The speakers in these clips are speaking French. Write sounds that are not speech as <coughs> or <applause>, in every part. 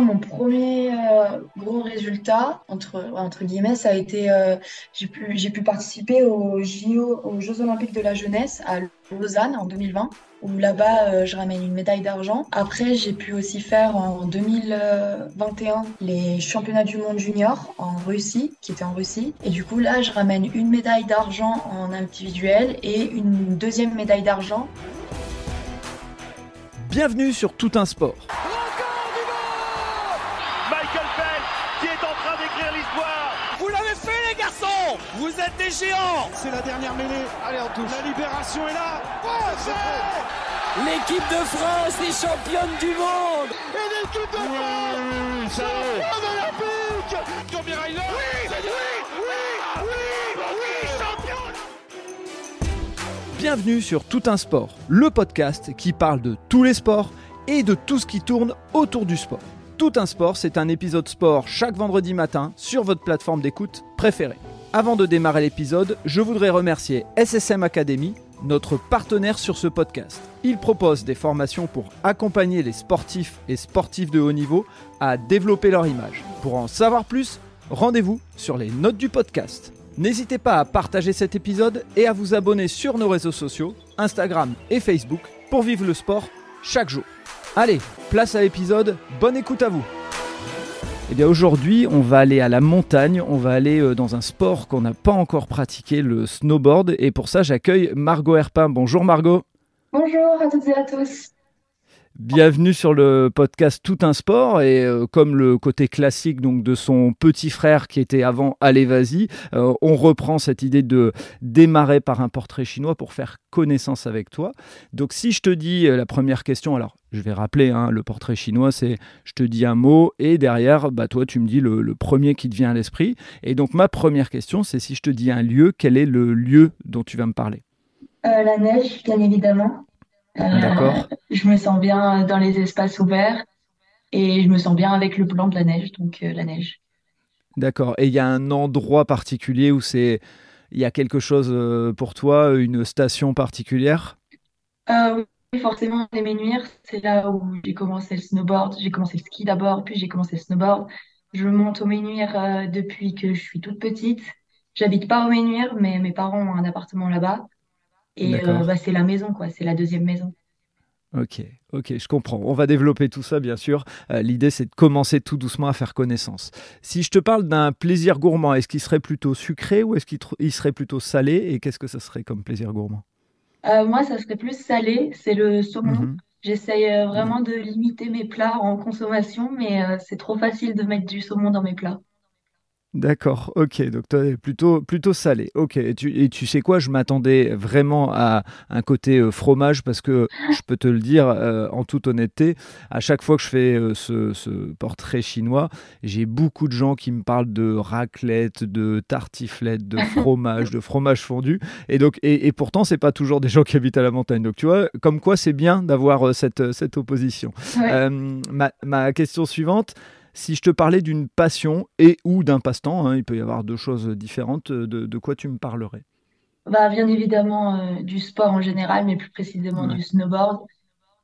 Mon premier euh, gros résultat, entre, entre guillemets, ça a été, euh, j'ai pu, pu participer aux JO, aux Jeux Olympiques de la jeunesse à Lausanne en 2020, où là-bas, euh, je ramène une médaille d'argent. Après, j'ai pu aussi faire en 2021 les championnats du monde junior en Russie, qui étaient en Russie. Et du coup, là, je ramène une médaille d'argent en individuel et une deuxième médaille d'argent. Bienvenue sur Tout un sport. Géants C'est la dernière mêlée. Allez, on touche. La libération est là. Oh, L'équipe de France est championne du monde Et l'équipe de France olympique Tommy Ryder Oui, oui, oui, oui, oui, championne Bienvenue sur Tout un sport, le podcast qui parle de tous les sports et de tout ce qui tourne autour du sport. Tout un sport, c'est un épisode sport chaque vendredi matin sur votre plateforme d'écoute préférée. Avant de démarrer l'épisode, je voudrais remercier SSM Academy, notre partenaire sur ce podcast. Il propose des formations pour accompagner les sportifs et sportifs de haut niveau à développer leur image. Pour en savoir plus, rendez-vous sur les notes du podcast. N'hésitez pas à partager cet épisode et à vous abonner sur nos réseaux sociaux, Instagram et Facebook, pour vivre le sport chaque jour. Allez, place à l'épisode, bonne écoute à vous eh bien aujourd'hui, on va aller à la montagne, on va aller euh, dans un sport qu'on n'a pas encore pratiqué, le snowboard. Et pour ça, j'accueille Margot Herpin. Bonjour Margot. Bonjour à toutes et à tous. Bienvenue sur le podcast Tout un sport et euh, comme le côté classique donc de son petit frère qui était avant Allez vas-y, euh, on reprend cette idée de démarrer par un portrait chinois pour faire connaissance avec toi. Donc si je te dis la première question, alors je vais rappeler, hein, le portrait chinois, c'est je te dis un mot et derrière, bah, toi, tu me dis le, premier qui te vient à l'esprit. Et donc, ma première question, c'est si je te dis un lieu, quel est le lieu dont tu vas me parler? Euh, La neige, bien évidemment. Euh, D'accord. Je me sens bien dans les espaces ouverts et je me sens bien avec le blanc de la neige, donc euh, la neige. D'accord. Et il y a un endroit particulier où c'est. Il y a quelque chose pour toi, une station particulière? Forcément les Ménuires, c'est là où j'ai commencé le snowboard. J'ai commencé le ski d'abord, puis j'ai commencé le snowboard. Je monte au Ménuires euh, depuis que je suis toute petite. J'habite pas au Ménuires, mais mes parents ont un appartement là-bas. Et euh, bah, c'est la maison, quoi. C'est la deuxième maison. Ok, ok, je comprends. On va développer tout ça, bien sûr. Euh, l'idée, c'est de commencer tout doucement à faire connaissance. Si je te parle d'un plaisir gourmand, est-ce qu'il serait plutôt sucré ou est-ce qu'il serait plutôt salé Et qu'est-ce que ça serait comme plaisir gourmand? Euh, moi, ça serait plus salé, c'est le saumon. Mhm. J'essaye euh, vraiment de limiter mes plats en consommation, mais c'est trop facile de mettre du saumon dans mes plats. D'accord, ok, donc toi, plutôt, plutôt salé. Ok, et tu, sais quoi, je m'attendais vraiment à un côté euh, fromage parce que je peux te le dire euh, en toute honnêteté, à chaque fois que je fais euh, ce, portrait chinois, j'ai beaucoup de gens qui me parlent de raclette, de tartiflette, de <laughs> fromage, de fromage fondu. Et, donc, et, pourtant, c'est pas toujours des gens qui habitent à la montagne. Donc tu vois, comme quoi c'est bien d'avoir cette, cette opposition. ma, ma question suivante, si je te parlais d'une passion et ou d'un passe-temps, hein, il peut y avoir deux choses différentes, euh, de, quoi tu me parlerais? Bah, Bien évidemment euh, du sport en général, mais plus précisément du snowboard.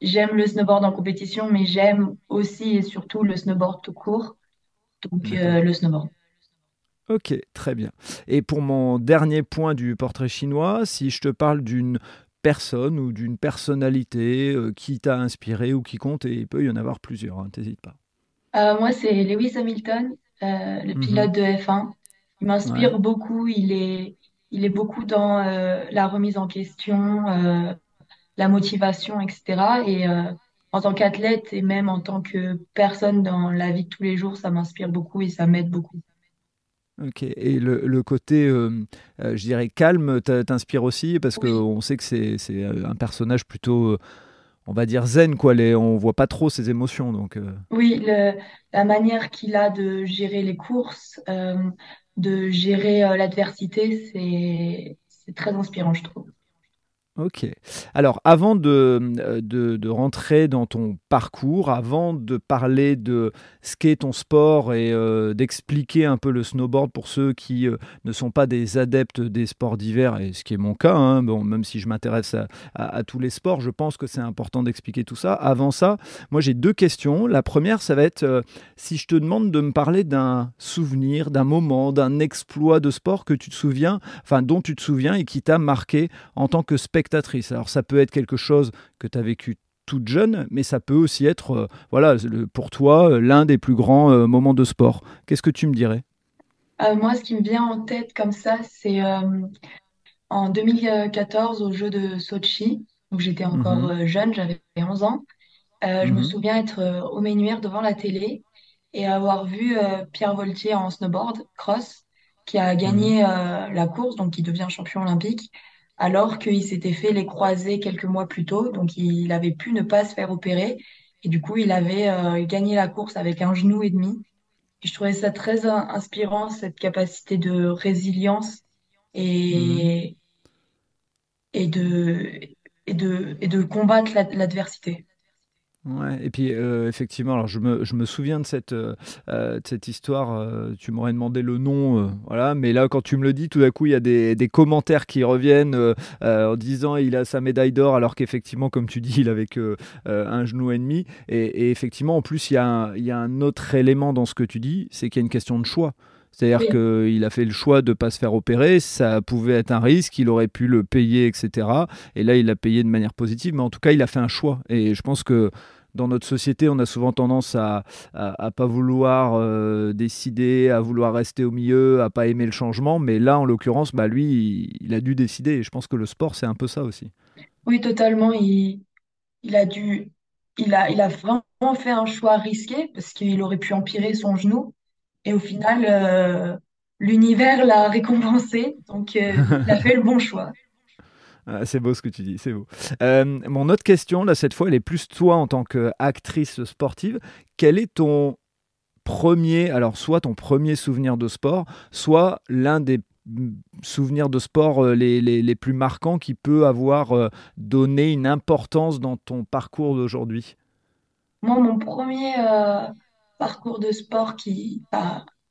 J'aime le snowboard en compétition, mais j'aime aussi et surtout le snowboard tout court. Donc euh, le snowboard. Ok, très bien. Et pour mon dernier point du portrait chinois, si je te parle d'une personne ou d'une personnalité qui t'a inspiré ou qui compte, et il peut y en avoir plusieurs, hein, t'hésites pas. Euh, moi, c'est Lewis Hamilton, euh, le mhm. pilote de F1. Il m'inspire beaucoup. Il est, il est beaucoup dans euh, la remise en question, la motivation, etc. Et en tant qu'athlète et même en tant que personne dans la vie de tous les jours, ça m'inspire beaucoup et ça m'aide beaucoup. Ok, et le, côté, je dirais, calme t'inspire aussi? Parce qu'on sait que c'est un personnage plutôt on va dire zen quoi on voit pas trop ses émotions donc euh. oui la manière qu'il a de gérer les courses euh, de gérer euh, l'adversité c'est très inspirant je trouve Ok. Alors, avant de, euh, de, de, rentrer dans ton parcours, avant de parler de ce qu'est ton sport et euh, d'expliquer un peu le snowboard pour ceux qui euh, ne sont pas des adeptes des sports d'hiver, et ce qui est mon cas, hein, bon, même si je m'intéresse à, tous les sports, je pense que c'est important d'expliquer tout ça. Avant ça, moi j'ai deux questions. La première, ça va être si je te demande de me parler d'un souvenir, d'un moment, d'un exploit de sport que tu te souviens, enfin dont tu te souviens et qui t'a marqué en tant que spectateur alors ça peut être quelque chose que tu as vécu toute jeune, mais ça peut aussi être, euh, voilà, pour toi, euh, l'un des plus grands euh, moments de sport. Qu'est-ce que tu me dirais? Moi, ce qui me vient en tête comme ça, c'est en 2014 au jeu de Sochi, où j'étais encore mhm. jeune, j'avais 11 ans. Je me mhm. souviens être au Ménuire devant la télé et avoir vu Pierre Voltier en snowboard cross, qui a gagné mhm. la course, donc qui devient champion olympique alors qu'il s'était fait les croisés quelques mois plus tôt, donc il avait pu ne pas se faire opérer. Et du coup, il avait euh, gagné la course avec un genou et demi. Et je trouvais ça très inspirant, cette capacité de résilience et, mmh. et, de, et, de, et de combattre l'adversité. Ouais, et puis euh, effectivement, alors je me, je me souviens de cette, euh, euh, de cette histoire, tu m'aurais demandé le nom, voilà, mais là quand tu me le dis, tout d'un coup il y a des, des commentaires qui reviennent en disant il a sa médaille d'or alors qu'effectivement, comme tu dis, il avait que un genou et demi. Et, effectivement, en plus, il y, a il y a un autre élément dans ce que tu dis, c'est qu'il y a une question de choix. C'est-à-dire qu'il a fait le choix de ne pas se faire opérer, ça pouvait être un risque, il aurait pu le payer, etc. Et là, il l'a payé de manière positive, mais en tout cas, il a fait un choix. Et je pense que dans notre société, on a souvent tendance à ne pas vouloir euh, décider, à vouloir rester au milieu, à pas aimer le changement. Mais là, en l'occurrence, bah, lui, il, a dû décider. Et je pense que le sport, c'est un peu ça aussi. Oui, totalement. Il, il, a dû, il, a, il a vraiment fait un choix risqué parce qu'il aurait pu empirer son genou. Et au final, euh, l'univers l'a récompensé. Donc, euh, il a fait le bon choix. <laughs> Ah, c'est beau ce que tu dis, c'est beau. Euh, mon autre question, là, cette fois, elle est plus toi en tant qu'actrice sportive. Quel est ton premier, alors soit ton premier souvenir de sport, soit l'un des souvenirs de sport euh, les, les, les, plus marquants qui peut avoir euh, donné une importance dans ton parcours d'aujourd'hui? Moi, mon premier parcours de sport, qui,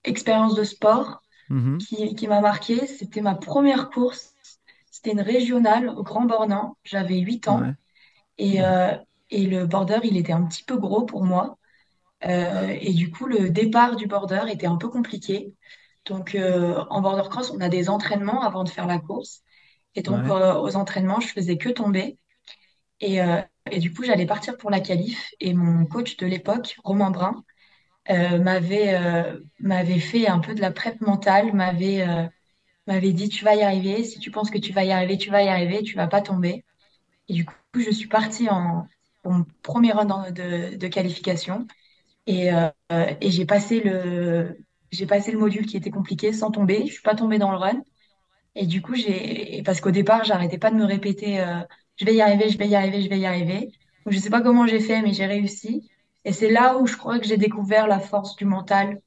expérience de sport, mmh qui, qui m'a marqué, c'était ma première course c'était une régionale au Grand Bornand. J'avais 8 ans. Et, euh, et, le border, il était un petit peu gros pour moi. Euh, et du coup, le départ du border était un peu compliqué. Donc, euh, en border cross, on a des entraînements avant de faire la course. Et donc, aux entraînements, je faisais que tomber. Et, et du coup, j'allais partir pour la qualif. Et mon coach de l'époque, Romain Brun, m'avait m'avait fait un peu de la prep mentale, m'avait m'avait dit tu vas y arriver, si tu penses que tu vas y arriver, tu vas y arriver, tu vas pas tomber. Et du coup, je suis partie en, premier run de, de, qualification et, euh, et j'ai passé le j'ai passé le module qui était compliqué sans tomber. Je suis pas tombée dans le run. Et du coup, j'ai parce qu'au départ, j'arrêtais pas de me répéter euh, je vais y arriver, je vais y arriver, je vais y arriver. Donc, je sais pas comment j'ai fait, mais j'ai réussi. Et c'est là où je crois que j'ai découvert la force du mental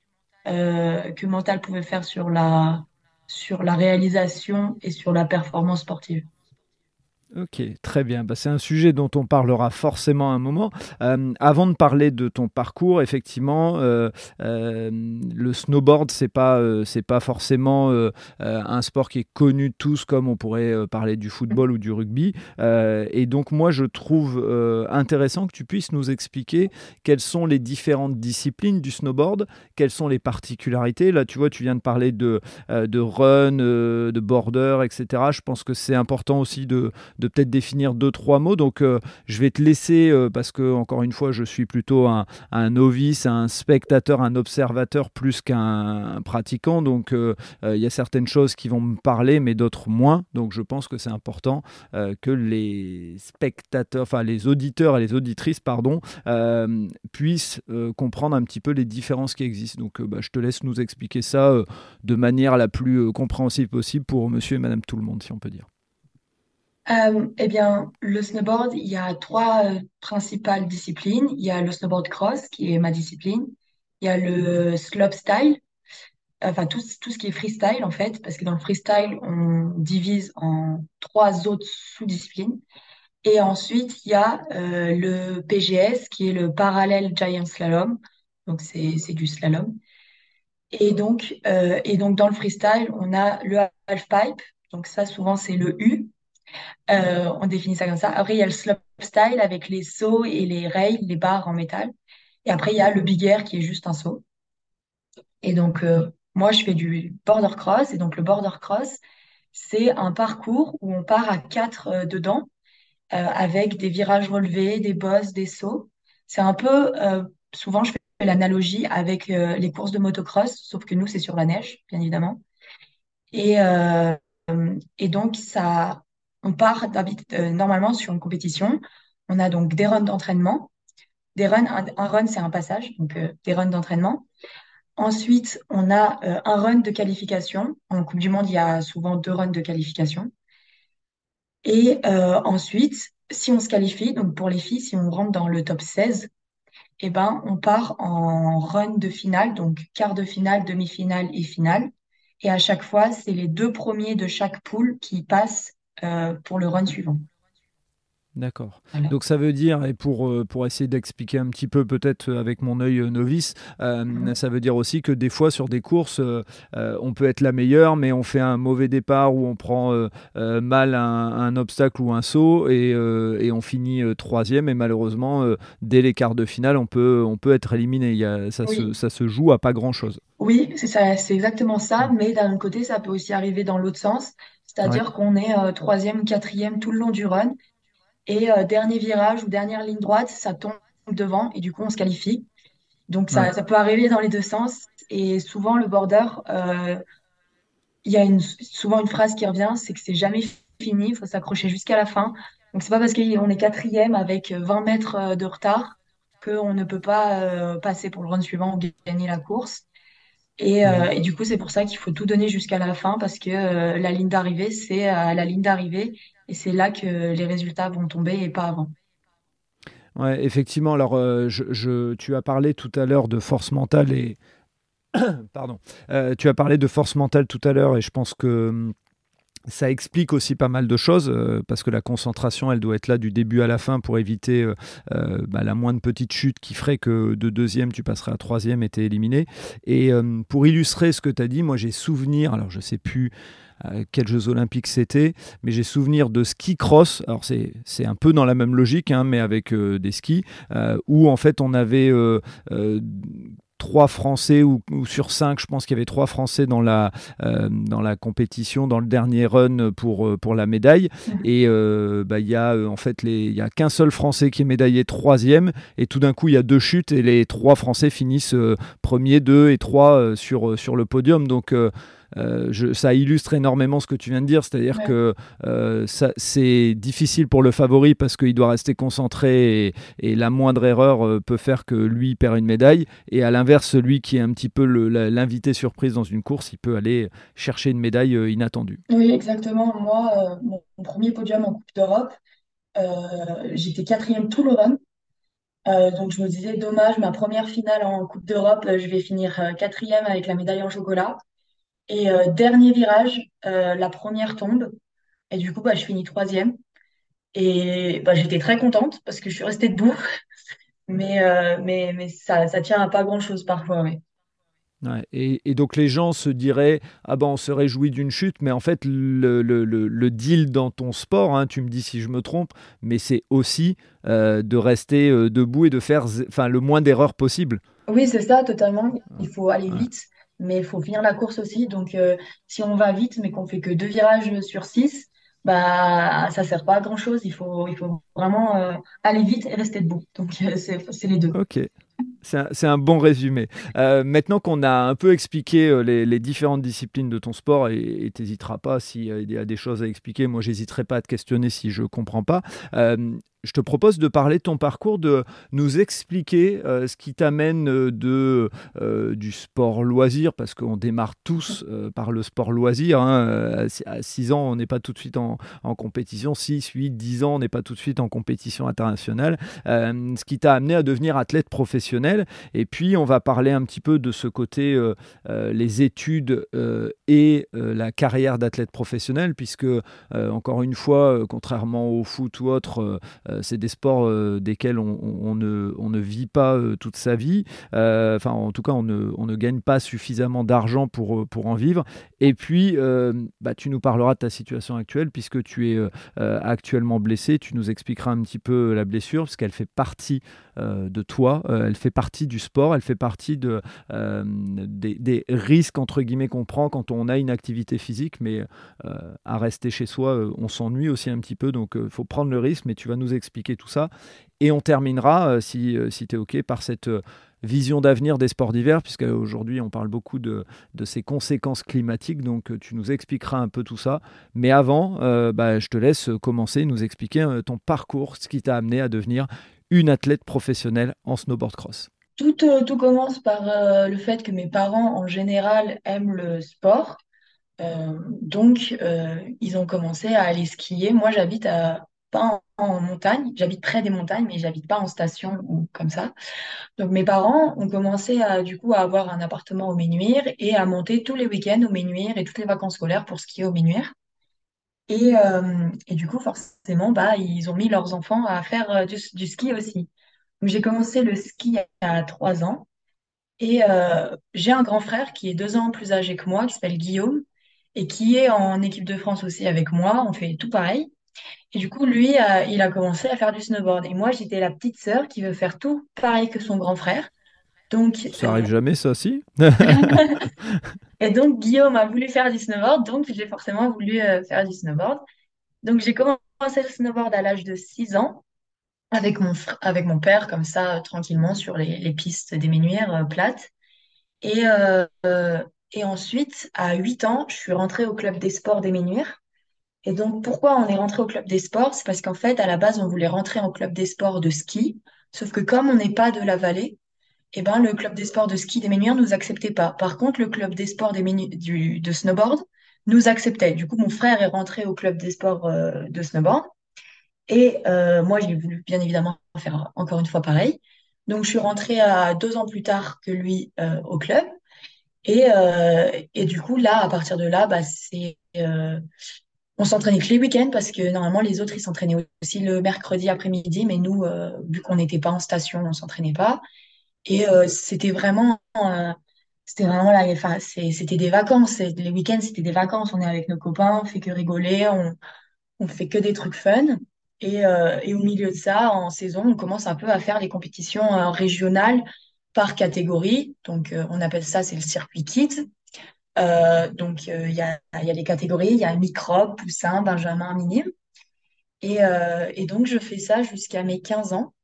euh, que mental pouvait faire sur la sur la réalisation et sur la performance sportive. Ok, très bien. Bah, c'est un sujet dont on parlera forcément un moment. Euh, avant de parler de ton parcours, effectivement, euh, euh, le snowboard, c'est pas c'est pas forcément un sport qui est connu de tous comme on pourrait parler du football ou du rugby. et donc moi, je trouve intéressant que tu puisses nous expliquer quelles sont les différentes disciplines du snowboard, quelles sont les particularités. Là, tu vois, tu viens de parler de de run, de border, etc. Je pense que c'est important aussi de de peut-être définir deux, trois mots. Donc, euh, je vais te laisser, euh, parce que, encore une fois, je suis plutôt un, novice, un spectateur, un observateur plus qu'un pratiquant. Donc, euh, il y a certaines choses qui vont me parler, mais d'autres moins. Donc, je pense que c'est important que les spectateurs, enfin, les auditeurs et les auditrices, pardon, puissent comprendre un petit peu les différences qui existent. Donc, bah, je te laisse nous expliquer ça de manière la plus compréhensible possible pour monsieur et madame tout le monde, si on peut dire. Euh, eh bien, le snowboard, il y a trois euh, principales disciplines. Il y a le snowboard cross, qui est ma discipline. Il y a le slopestyle, enfin tout, tout ce qui est freestyle en fait, parce que dans le freestyle, on divise en trois autres sous-disciplines. Et ensuite, il y a euh, le PGS, qui est le parallèle giant slalom. Donc, c'est, du slalom. Et donc, euh, et donc, dans le freestyle, on a le half-pipe. Donc, ça, souvent, c'est le U. Euh, on définit ça comme ça. Après, il y a le slopestyle avec les sauts et les rails, les barres en métal. Et après, il y a le big air qui est juste un saut. Et donc, euh, moi, je fais du border cross. Et donc, le border cross, c'est un parcours où on part à quatre euh, dedans, avec des virages relevés, des bosses, des sauts. C'est un peu, souvent, je fais l'analogie avec les courses de motocross, sauf que nous, c'est sur la neige, bien évidemment. Et, et donc, ça, on part normalement sur une compétition. On a donc des runs d'entraînement. Des runs, un, un run, c'est un passage, donc des runs d'entraînement. Ensuite, on a euh, un run de qualification. En Coupe du Monde, il y a souvent deux runs de qualification. Et euh, ensuite, si on se qualifie, donc pour les filles, si on rentre dans le top 16, eh ben, on part en run de finale, donc quart de finale, demi-finale et finale. Et à chaque fois, c'est les deux premiers de chaque poule qui passent euh, pour le run suivant. D'accord. Donc ça veut dire, et pour, euh, pour essayer d'expliquer un petit peu peut-être avec mon œil euh, novice, euh, ça veut dire aussi que des fois sur des courses, on peut être la meilleure, mais on fait un mauvais départ ou on prend mal un, obstacle ou un saut et, et on finit troisième et malheureusement, dès les quarts de finale, on peut, on peut être éliminé. Il y a, ça, se, ça se joue à pas grand-chose. Oui, c'est c'est exactement ça, mais d'un côté, ça peut aussi arriver dans l'autre sens, c'est-à-dire qu'on est troisième, quatrième tout le long du run et euh, dernier virage ou dernière ligne droite, ça tombe devant et du coup, on se qualifie. Donc, ça, ça peut arriver dans les deux sens. Et souvent, le border, euh, il y a une, souvent une phrase qui revient, c'est que c'est jamais fini, il faut s'accrocher jusqu'à la fin. Donc, c'est pas parce qu'on est quatrième avec 20 mètres euh, de retard qu'on ne peut pas passer pour le run suivant ou gagner la course. Et, et du coup, c'est pour ça qu'il faut tout donner jusqu'à la fin parce que la ligne d'arrivée, c'est à la ligne d'arrivée et c'est là que les résultats vont tomber et pas avant. Ouais, effectivement. Alors, euh, je, tu as parlé tout à l'heure de force mentale et. <coughs> Pardon. Euh, tu as parlé de force mentale tout à l'heure et je pense que hum, ça explique aussi pas mal de choses euh, parce que la concentration, elle doit être là du début à la fin pour éviter bah, la moindre petite chute qui ferait que de deuxième, tu passerais à troisième et t'es éliminé. Et pour illustrer ce que tu as dit, moi j'ai souvenir, alors je sais plus euh, quels Jeux Olympiques c'était, mais j'ai souvenir de ski cross. Alors c'est un peu dans la même logique, hein, mais avec euh, des skis, euh, où en fait on avait trois Français ou, sur cinq, je pense qu'il y avait trois Français dans la, dans la compétition, dans le dernier run pour, pour la médaille. Et bah, il y a en fait il y a qu'un seul Français qui est médaillé troisième. Et tout d'un coup, il y a deux chutes et les trois Français finissent premier, deux et trois sur, sur le podium. Donc euh, ça illustre énormément ce que tu viens de dire, c'est-à-dire que euh, c'est difficile pour le favori parce qu'il doit rester concentré et, la moindre erreur euh, peut faire que lui perd une médaille. Et à l'inverse, celui qui est un petit peu l'invité surprise dans une course, il peut aller chercher une médaille inattendue. Oui, exactement. Moi, mon, premier podium en Coupe d'Europe, j'étais quatrième tout le run. donc je me disais, dommage, ma première finale en Coupe d'Europe, je vais finir quatrième avec la médaille en chocolat. Et euh, dernier virage, euh, la première tombe. Et du coup, bah, je finis troisième. Et bah, j'étais très contente parce que je suis restée debout. <laughs> mais, euh, mais, mais ça, ça tient à pas grand-chose parfois, et, donc les gens se diraient ah ben on se réjouit d'une chute, mais en fait le, le, le, deal dans ton sport, hein, tu me dis si je me trompe, mais c'est aussi de rester debout et de faire enfin le moins d'erreurs possible. Oui c'est ça totalement. Il faut aller vite mais il faut finir la course aussi. Donc, euh, si on va vite, mais qu'on fait que deux virages sur six, bah, ça sert pas à grand chose. Il faut, il faut vraiment euh, aller vite et rester debout. Donc, euh, c'est les deux. Ok. C'est un, bon résumé. maintenant qu'on a un peu expliqué les, différentes disciplines de ton sport, et tu n'hésiteras pas s'il y a des choses à expliquer, moi j'hésiterai pas à te questionner si je comprends pas je te propose de parler de ton parcours, de nous expliquer euh, ce qui t'amène euh, de euh, du sport loisir, parce qu'on démarre tous par le sport loisir. Hein, à 6 ans, on n'est pas tout de suite en, compétition. 6, 8, 10 ans, on n'est pas tout de suite en compétition internationale. ce qui t'a amené à devenir athlète professionnel. Et puis, on va parler un petit peu de ce côté, les études et la carrière d'athlète professionnel, puisque, encore une fois, contrairement au foot ou autre, euh, c'est des sports euh, desquels on, ne, vit pas euh, toute sa vie. Enfin, en tout cas, on ne, gagne pas suffisamment d'argent pour, en vivre. Et puis, bah, tu nous parleras de ta situation actuelle puisque tu es actuellement blessé. Tu nous expliqueras un petit peu la blessure parce qu'elle fait partie de toi, elle fait partie du sport, elle fait partie de, des, risques entre guillemets qu'on prend quand on a une activité physique, mais à rester chez soi, on s'ennuie aussi un petit peu, donc il faut prendre le risque, mais tu vas nous expliquer tout ça. Et on terminera, euh, si, euh, si tu es OK, par cette euh, vision d'avenir des sports d'hiver, puisque aujourd'hui on parle beaucoup de, de, ces conséquences climatiques, donc tu nous expliqueras un peu tout ça. Mais avant, bah, je te laisse commencer, nous expliquer ton parcours, ce qui t'a amené à devenir une athlète professionnelle en snowboard cross. Tout, tout commence par le fait que mes parents en général aiment le sport. donc, ils ont commencé à aller skier. Moi, j'habite pas en, montagne, j'habite près des montagnes, mais j'habite pas en station ou comme ça. Donc mes parents ont commencé à du coup à avoir un appartement au Ménuire et à monter tous les week-ends au Ménuire et toutes les vacances scolaires pour skier au Ménuire. Et, euh, et du coup, forcément, bah, ils ont mis leurs enfants à faire euh, du, ski aussi. J'ai commencé le ski à trois ans. Et euh, j'ai un grand frère qui est deux ans plus âgé que moi, qui s'appelle Guillaume, et qui est en équipe de France aussi avec moi. On fait tout pareil. Et du coup, lui, il a commencé à faire du snowboard. Et moi, j'étais la petite sœur qui veut faire tout pareil que son grand frère. Donc, ça arrive jamais, ça, si <laughs> Et donc, Guillaume a voulu faire du snowboard, donc j'ai forcément voulu euh, faire du snowboard. Donc, j'ai commencé le snowboard à l'âge de 6 ans avec mon, avec mon père, comme ça, tranquillement, sur les, pistes des Ménuires euh, plates. Et, euh, et ensuite, à 8 ans, je suis rentrée au club des sports des Ménuires. Et donc, pourquoi on est rentré au club des sports? C'est parce qu'en fait, à la base, on voulait rentrer au club des sports de ski. Sauf que comme on n'est pas de la vallée, eh ben, le club des sports de ski des ne nous acceptait pas. Par contre, le club des sports du, de snowboard nous acceptait. Du coup, mon frère est rentré au club des sports euh, de snowboard. Et euh, moi, j'ai voulu bien évidemment faire encore une fois pareil. Donc, je suis rentrée à deux ans plus tard que lui euh, au club. Et, et, du coup, là, à partir de là, bah, c'est on s'entraînait que les week-ends parce que normalement les autres ils s'entraînaient aussi le mercredi après-midi, mais nous, euh, vu qu'on n'était pas en station, on s'entraînait pas. Et euh, c'était vraiment, euh, c'était vraiment là, c'était des vacances. Les week-ends c'était des vacances. On est avec nos copains, on fait que rigoler, on, on fait que des trucs fun. Et, et au milieu de ça, en saison, on commence un peu à faire les compétitions régionales par catégorie. Donc on appelle ça, c'est le circuit. Euh, donc, euh, il y a, y a les catégories, il y a microbe, poussin, benjamin, minime. Et, euh, et, donc, je fais ça jusqu'à mes 15 ans.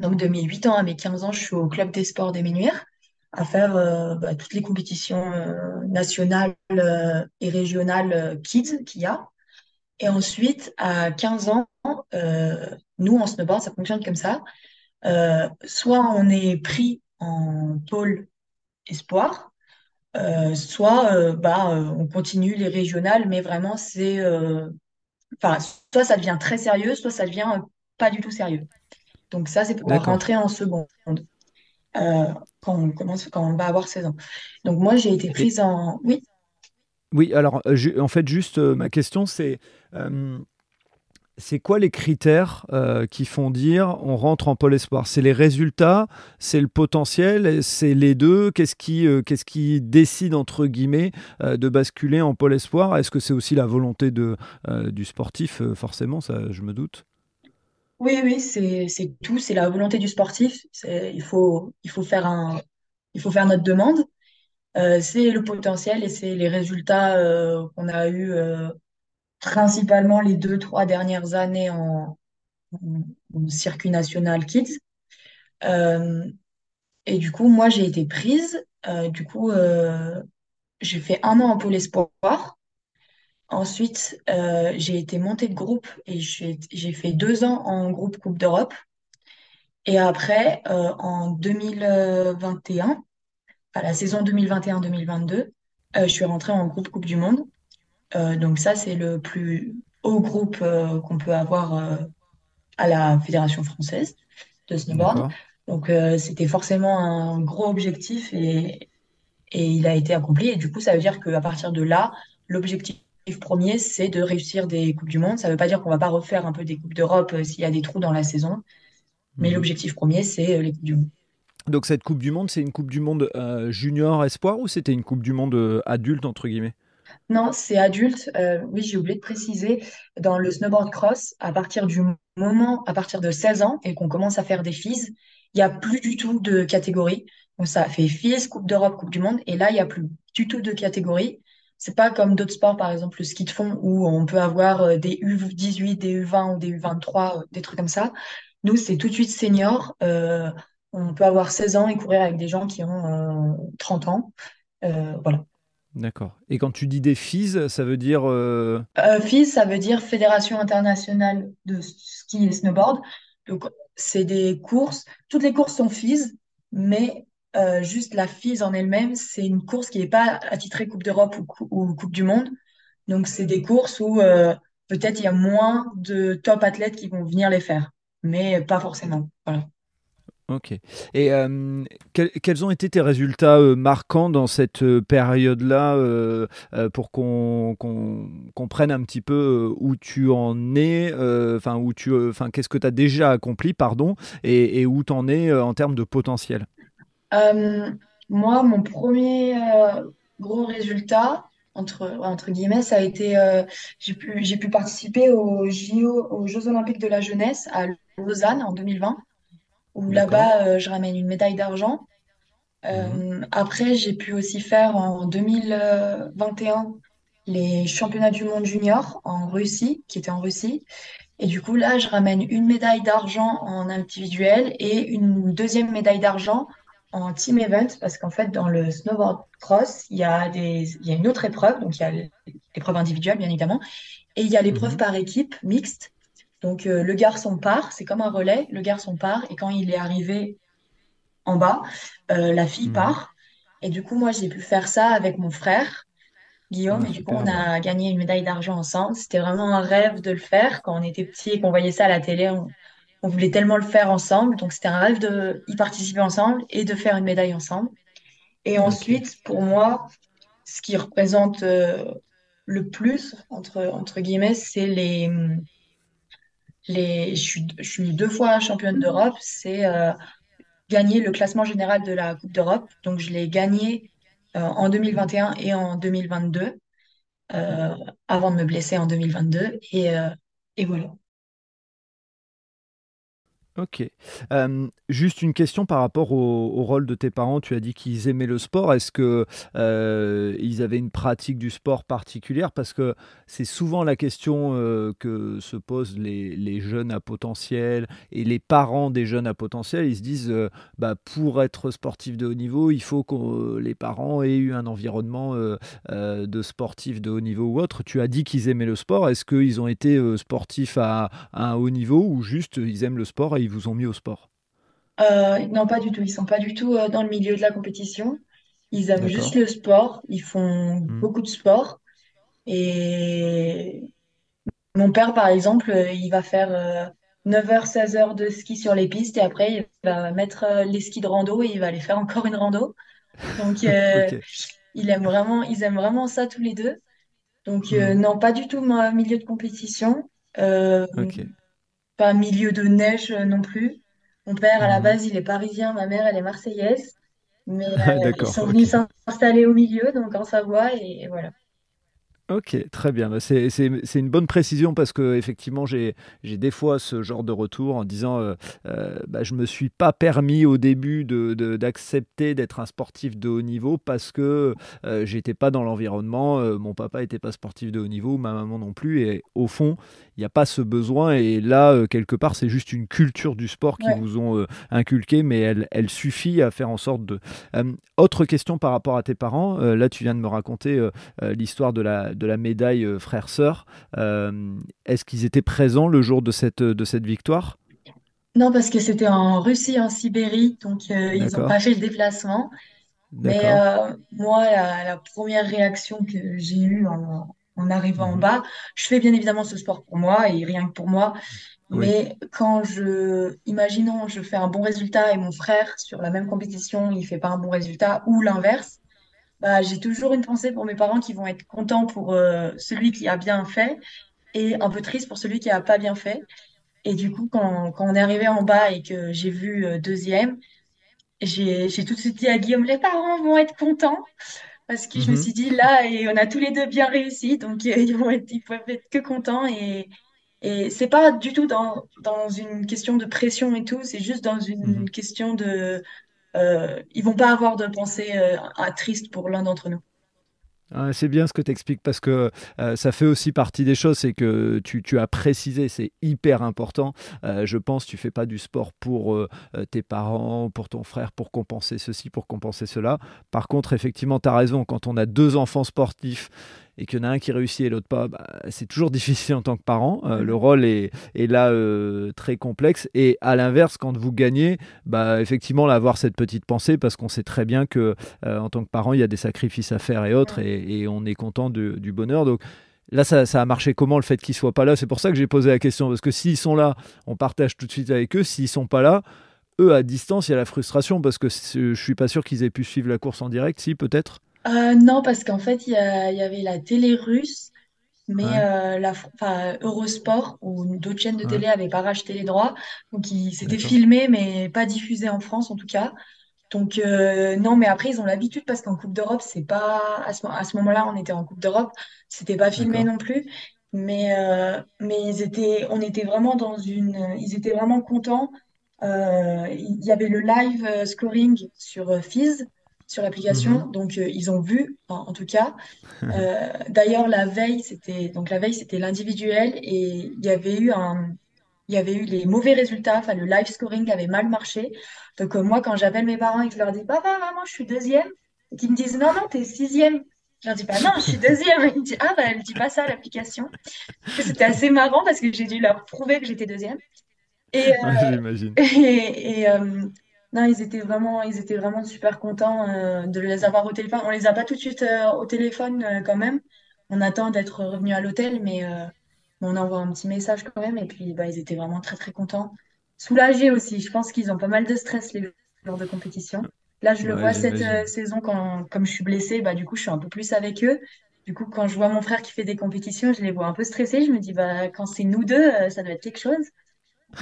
Donc, de mes 8 ans à mes 15 ans, je suis au club des sports des Ménuires à faire bah, toutes les compétitions nationales et régionales kids qu'il y a. Et ensuite, à 15 ans, nous, en snowboard, ça fonctionne comme ça. soit on est pris en pôle espoir, euh, soit euh, bah, euh, on continue les régionales, mais vraiment, c'est. Enfin, soit ça devient très sérieux, soit ça devient pas du tout sérieux. Donc, ça, c'est pour rentrer en seconde. quand on commence, quand on va avoir 16 ans. Donc moi, j'ai été prise en... Oui. Oui, alors en fait, juste ma question, c'est c'est quoi les critères euh, qui font dire on rentre en pôle espoir? C'est les résultats, c'est le potentiel, c'est les deux? Qu'est-ce qui, euh, qu'est-ce qui décide, entre guillemets, euh, de basculer en pôle espoir? Est-ce que c'est aussi la volonté de, du sportif, forcément? Ça, je me doute. Oui, oui, c'est, tout, c'est la volonté du sportif. il, faut, il, faut faire un, il faut faire notre demande. c'est le potentiel et c'est les résultats qu'on a eus principalement les deux, trois dernières années en, circuit national kids. Euh, et du coup, moi, j'ai été prise. Euh, du coup, euh, j'ai fait un an en pôle espoir. Ensuite, euh, j'ai été montée de groupe et j'ai fait deux ans en groupe Coupe d'Europe. Et après, euh, en 2021, à la saison 2021-2022, euh, je suis rentrée en groupe Coupe du Monde. Donc ça, c'est le plus haut groupe qu'on peut avoir à la Fédération française de snowboard. Donc c'était forcément un gros objectif et, et il a été accompli. Et du coup, ça veut dire qu'à partir de là, l'objectif premier, c'est de réussir des Coupes du Monde. Ça ne veut pas dire qu'on va pas refaire un peu des Coupes d'Europe euh, s'il y a des trous dans la saison, mais Mhm. l'objectif premier, c'est euh, les Coupes du Monde. Donc cette Coupe du Monde, c'est une Coupe du Monde euh, junior espoir ou c'était une Coupe du Monde euh, adulte entre guillemets? Non, c'est adulte. Euh, oui, j'ai oublié de préciser, dans le snowboard cross, à partir du moment, à partir de 16 ans et qu'on commence à faire des FIS, il n'y a plus du tout de catégorie. Donc ça fait FIS, Coupe d'Europe, Coupe du Monde, et là, il n'y a plus du tout de catégorie. C'est pas comme d'autres sports, par exemple le ski de fond, où on peut avoir euh, des U18, des U20 ou des U23, euh, des trucs comme ça. Nous, c'est tout de suite senior. Euh, on peut avoir 16 ans et courir avec des gens qui ont euh, 30 ans. Euh, voilà. D'accord. Et quand tu dis des FIS, ça veut dire FIS, ça veut dire Fédération internationale de ski et snowboard. Donc, c'est des courses. Toutes les courses sont FIS, mais euh, juste la FIS en elle-même, c'est une course qui n'est pas attitrée Coupe d'Europe ou, Cou- ou Coupe du Monde. Donc, c'est des courses où euh, peut-être il y a moins de top athlètes qui vont venir les faire, mais pas forcément. Voilà. Ok. Et euh, quels, ont été tes résultats marquants dans cette période-là pour qu'on comprenne un petit peu où tu en es, enfin où tu, qu'est-ce que tu as déjà accompli, pardon, et, et où tu en es en termes de potentiel? Euh, moi, mon premier euh, gros résultat, entre, guillemets, ça a été, euh, j'ai pu, j'ai pu participer aux JO, aux Jeux Olympiques de la jeunesse à Lausanne en 2020, où là-bas, euh, je ramène une médaille d'argent. Mhm. Après, j'ai pu aussi faire en 2021 les championnats du monde junior en Russie, qui étaient en Russie. Et du coup, là, je ramène une médaille d'argent en individuel et une deuxième médaille d'argent en team event, parce qu'en fait, dans le snowboard cross, il y a des, il y a une autre épreuve, donc il y a l'épreuve individuelle, bien évidemment, et il y a l'épreuve Mhm. par équipe mixte. Donc, euh, le garçon part, c'est comme un relais, le garçon part, et quand il est arrivé en bas, euh, la fille Mhm. part. Et du coup, moi, j'ai pu faire ça avec mon frère. Guillaume, Ah, et du coup, on a gagné une médaille d'argent ensemble. C'était vraiment un rêve de le faire. Quand on était petit et qu'on voyait ça à la télé, on, on voulait tellement le faire ensemble. Donc, c'était un rêve de y participer ensemble et de faire une médaille ensemble. Et ensuite, pour moi, ce qui représente euh, le plus, entre, entre guillemets, c'est les, les... Je suis, je suis deux fois championne d'Europe. C'est euh, gagner le classement général de la Coupe d'Europe. Donc, je l'ai gagné euh, en 2021 et en 2022 euh, avant de me blesser en 2022. Et, et voilà. Ok. Juste une question par rapport au, rôle de tes parents. Tu as dit qu'ils aimaient le sport. Est-ce que ils avaient une pratique du sport particulière? Parce que c'est souvent la question que se posent les, jeunes à potentiel et les parents des jeunes à potentiel. Ils se disent, bah, pour être sportif de haut niveau, il faut que les parents aient eu un environnement de sportifs de haut niveau ou autre. Tu as dit qu'ils aimaient le sport. Est-ce qu'ils ont été sportifs à, un haut niveau ou juste ils aiment le sport ils vous ont mis au sport? Euh, non, pas du tout. Ils sont pas du tout euh, dans le milieu de la compétition. Ils aiment juste le sport. Ils font Hmm. beaucoup de sport. Et mon père, par exemple, euh, il va faire euh, 9h, 16 heures de ski sur les pistes et après, il va mettre les skis de rando et il va aller faire encore une rando. Donc, <laughs> euh, Ok. il aime vraiment, ils aiment vraiment ça tous les deux. Donc, Hmm. non, pas du tout milieu de compétition. Euh. Pas milieu de neige non plus. Mon père, à la Mhm. base, il est parisien, ma mère, elle est marseillaise. Mais <laughs> euh, ils sont venus s'installer au milieu, donc en Savoie, et, et voilà. Ok, très bien. Bah, C'est une bonne précision parce que effectivement j'ai des fois ce genre de retour en disant euh, euh, bah, je me suis pas permis au début de, de- d'accepter d'être un sportif de haut niveau parce que euh, j'étais pas dans l'environnement. euh, mon papa était pas sportif de haut niveau, ma maman non plus. Et au fond, n'y a pas ce besoin. Et là, quelque part, c'est juste une culture du sport qui vous ont inculqué, mais elle, elle, suffit à faire en sorte de. autre question par rapport à tes parents. là, tu viens de me raconter l'histoire de la, de la médaille frère-sœur. Est-ce qu'ils étaient présents le jour de cette, de cette victoire? Non, parce que c'était en Russie, en Sibérie, donc euh, ils n'ont pas fait le déplacement. Mais euh, moi, la, première réaction que j'ai eue en, arrivant en mhm. bas, je fais bien évidemment ce sport pour moi et rien que pour moi. Mais quand je, imaginons, je fais un bon résultat et mon frère sur la même compétition, il fait pas un bon résultat ou l'inverse, bah, j'ai toujours une pensée pour mes parents qui vont être contents pour euh, celui qui a bien fait et un peu triste pour celui qui a pas bien fait. Et du coup, quand, quand on est arrivé en bas et que j'ai vu euh, deuxième, j'ai tout de suite dit à Guillaume, les parents vont être contents. Parce que je me mhm. suis dit, là, et on a tous les deux bien réussi, donc euh, ils, vont être, ils peuvent être que contents. Et, et c'est pas du tout dans, dans une question de pression et tout, c'est juste dans une mhm. question de. Euh, ils vont pas avoir de pensée euh, triste pour l'un d'entre nous. C'est bien ce que tu expliques parce que euh, ça fait aussi partie des choses, c'est que tu, as précisé, c'est hyper important. Euh, je pense, tu fais pas du sport pour euh, tes parents, pour ton frère, pour compenser ceci, pour compenser cela. Par contre, effectivement, tu as raison, quand on a deux enfants sportifs et qu'il y en a un qui réussit et l'autre pas, bah, c'est toujours <laughs> difficile en tant que parent. Euh, le rôle est, est là euh, très complexe. Et à l'inverse, quand vous gagnez, bah, effectivement, avoir cette petite pensée, parce qu'on sait très bien que euh, en tant que parent, il y a des sacrifices à faire et autres, et, on est content du bonheur. Donc, Là, ça, ça, a marché comment le fait qu'ils soient pas là? C'est pour ça que j'ai posé la question parce que s'ils sont là, on partage tout de suite avec eux. S'ils sont pas là, eux à distance, il y a la frustration parce que je suis pas sûr qu'ils aient pu suivre la course en direct. Si peut-être. Euh, non, parce qu'en fait, il y, avait la télé russe, mais euh, la, Eurosport ou d'autres chaînes de télé n'avaient pas racheté les droits. Donc, c'était filmé, mais pas diffusé en France en tout cas. Donc, euh, non, mais après, ils ont l'habitude parce qu'en Coupe d'Europe, c'est pas. À ce, à ce moment-là, on était en Coupe d'Europe, c'était pas filmé non plus. Mais, mais ils étaient, on était vraiment dans une. Ils étaient vraiment contents. il y avait le live scoring sur Fizz sur l'application. Mhm. Donc, euh, ils ont vu, en, tout cas. <laughs> Euh, d'ailleurs, la veille, c'était donc la veille, c'était l'individuel et il y avait eu un, il y avait eu les mauvais résultats. Enfin, le live scoring avait mal marché. Donc, euh, moi, quand j'appelle mes parents et que je leur dis, papa, maman, je suis deuxième, et qu'ils me disent, non, non, t'es sixième. Je leur dis, pas, bah, non, je suis deuxième. <laughs> Ils me disent, ah, bah, elle dit pas ça l'application. C'était assez marrant parce que j'ai dû leur prouver que j'étais deuxième. Et, <laughs> et, non, ils étaient vraiment, ils étaient vraiment super contents euh, de les avoir au téléphone. On les a pas tout de suite euh, au téléphone euh, quand même. On attend d'être revenu à l'hôtel, mais on envoie un petit message quand même. Et puis, bah, ils étaient vraiment très très contents. Soulagés aussi. Je pense qu'ils ont pas mal de stress les jours de compétition. Là, je le vois cette saison quand, comme je suis blessée, bah, du coup, je suis un peu plus avec eux. Du coup, quand je vois mon frère qui fait des compétitions, je les vois un peu stressés. Je me dis, bah, quand c'est nous deux, ça doit être quelque chose.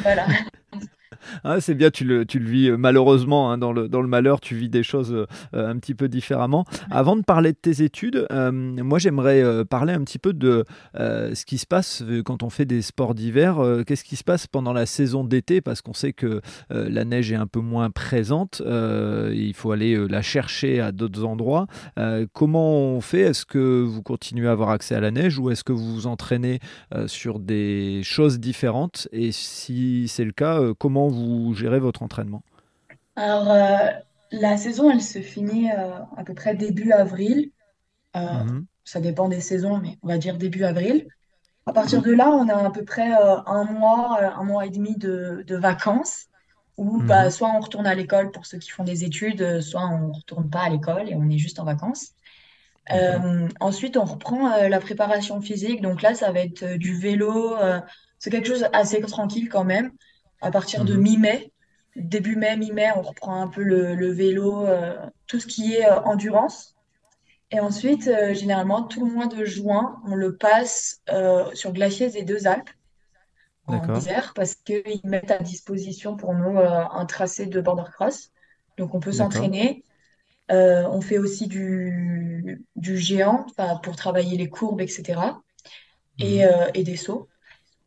Voilà. <laughs> <laughs> Ah, c'est bien, tu le, tu le vis euh, malheureusement hein, dans, le, dans le malheur, tu vis des choses euh, un petit peu différemment. Avant de parler de tes études, euh, moi j'aimerais parler un petit peu de ce qui se passe quand on fait des sports d'hiver. Qu'est-ce qui se passe pendant la saison d'été? Parce qu'on sait que la neige est un peu moins présente. il faut aller la chercher à d'autres endroits. comment on fait? Est-ce que vous continuez à avoir accès à la neige ou est-ce que vous vous entraînez sur des choses différentes? Et si c'est le cas, comment vous gérez votre entraînement Alors, euh, la saison, elle se finit euh, à peu près début avril. Euh, mhm. Ça dépend des saisons, mais on va dire début avril. À partir mhm. de là, on a à peu près un mois, un mois et demi de, vacances où bah, mhm. soit on retourne à l'école pour ceux qui font des études, soit on ne retourne pas à l'école et on est juste en vacances. ensuite, on reprend la préparation physique. Donc là, ça va être du vélo. c'est quelque chose assez tranquille quand même à partir de mhm. mi-mai. Début mai, mi-mai, on reprend un peu le, vélo, euh, tout ce qui est euh, endurance. Et ensuite, euh, généralement, tout le mois de juin, on le passe sur Glaciers et Deux Alpes en hiver parce qu'ils mettent à disposition pour nous un tracé de border cross. Donc, on peut s'entraîner. on fait aussi du, du géant pour travailler les courbes, etc. Et, mhm. et des sauts.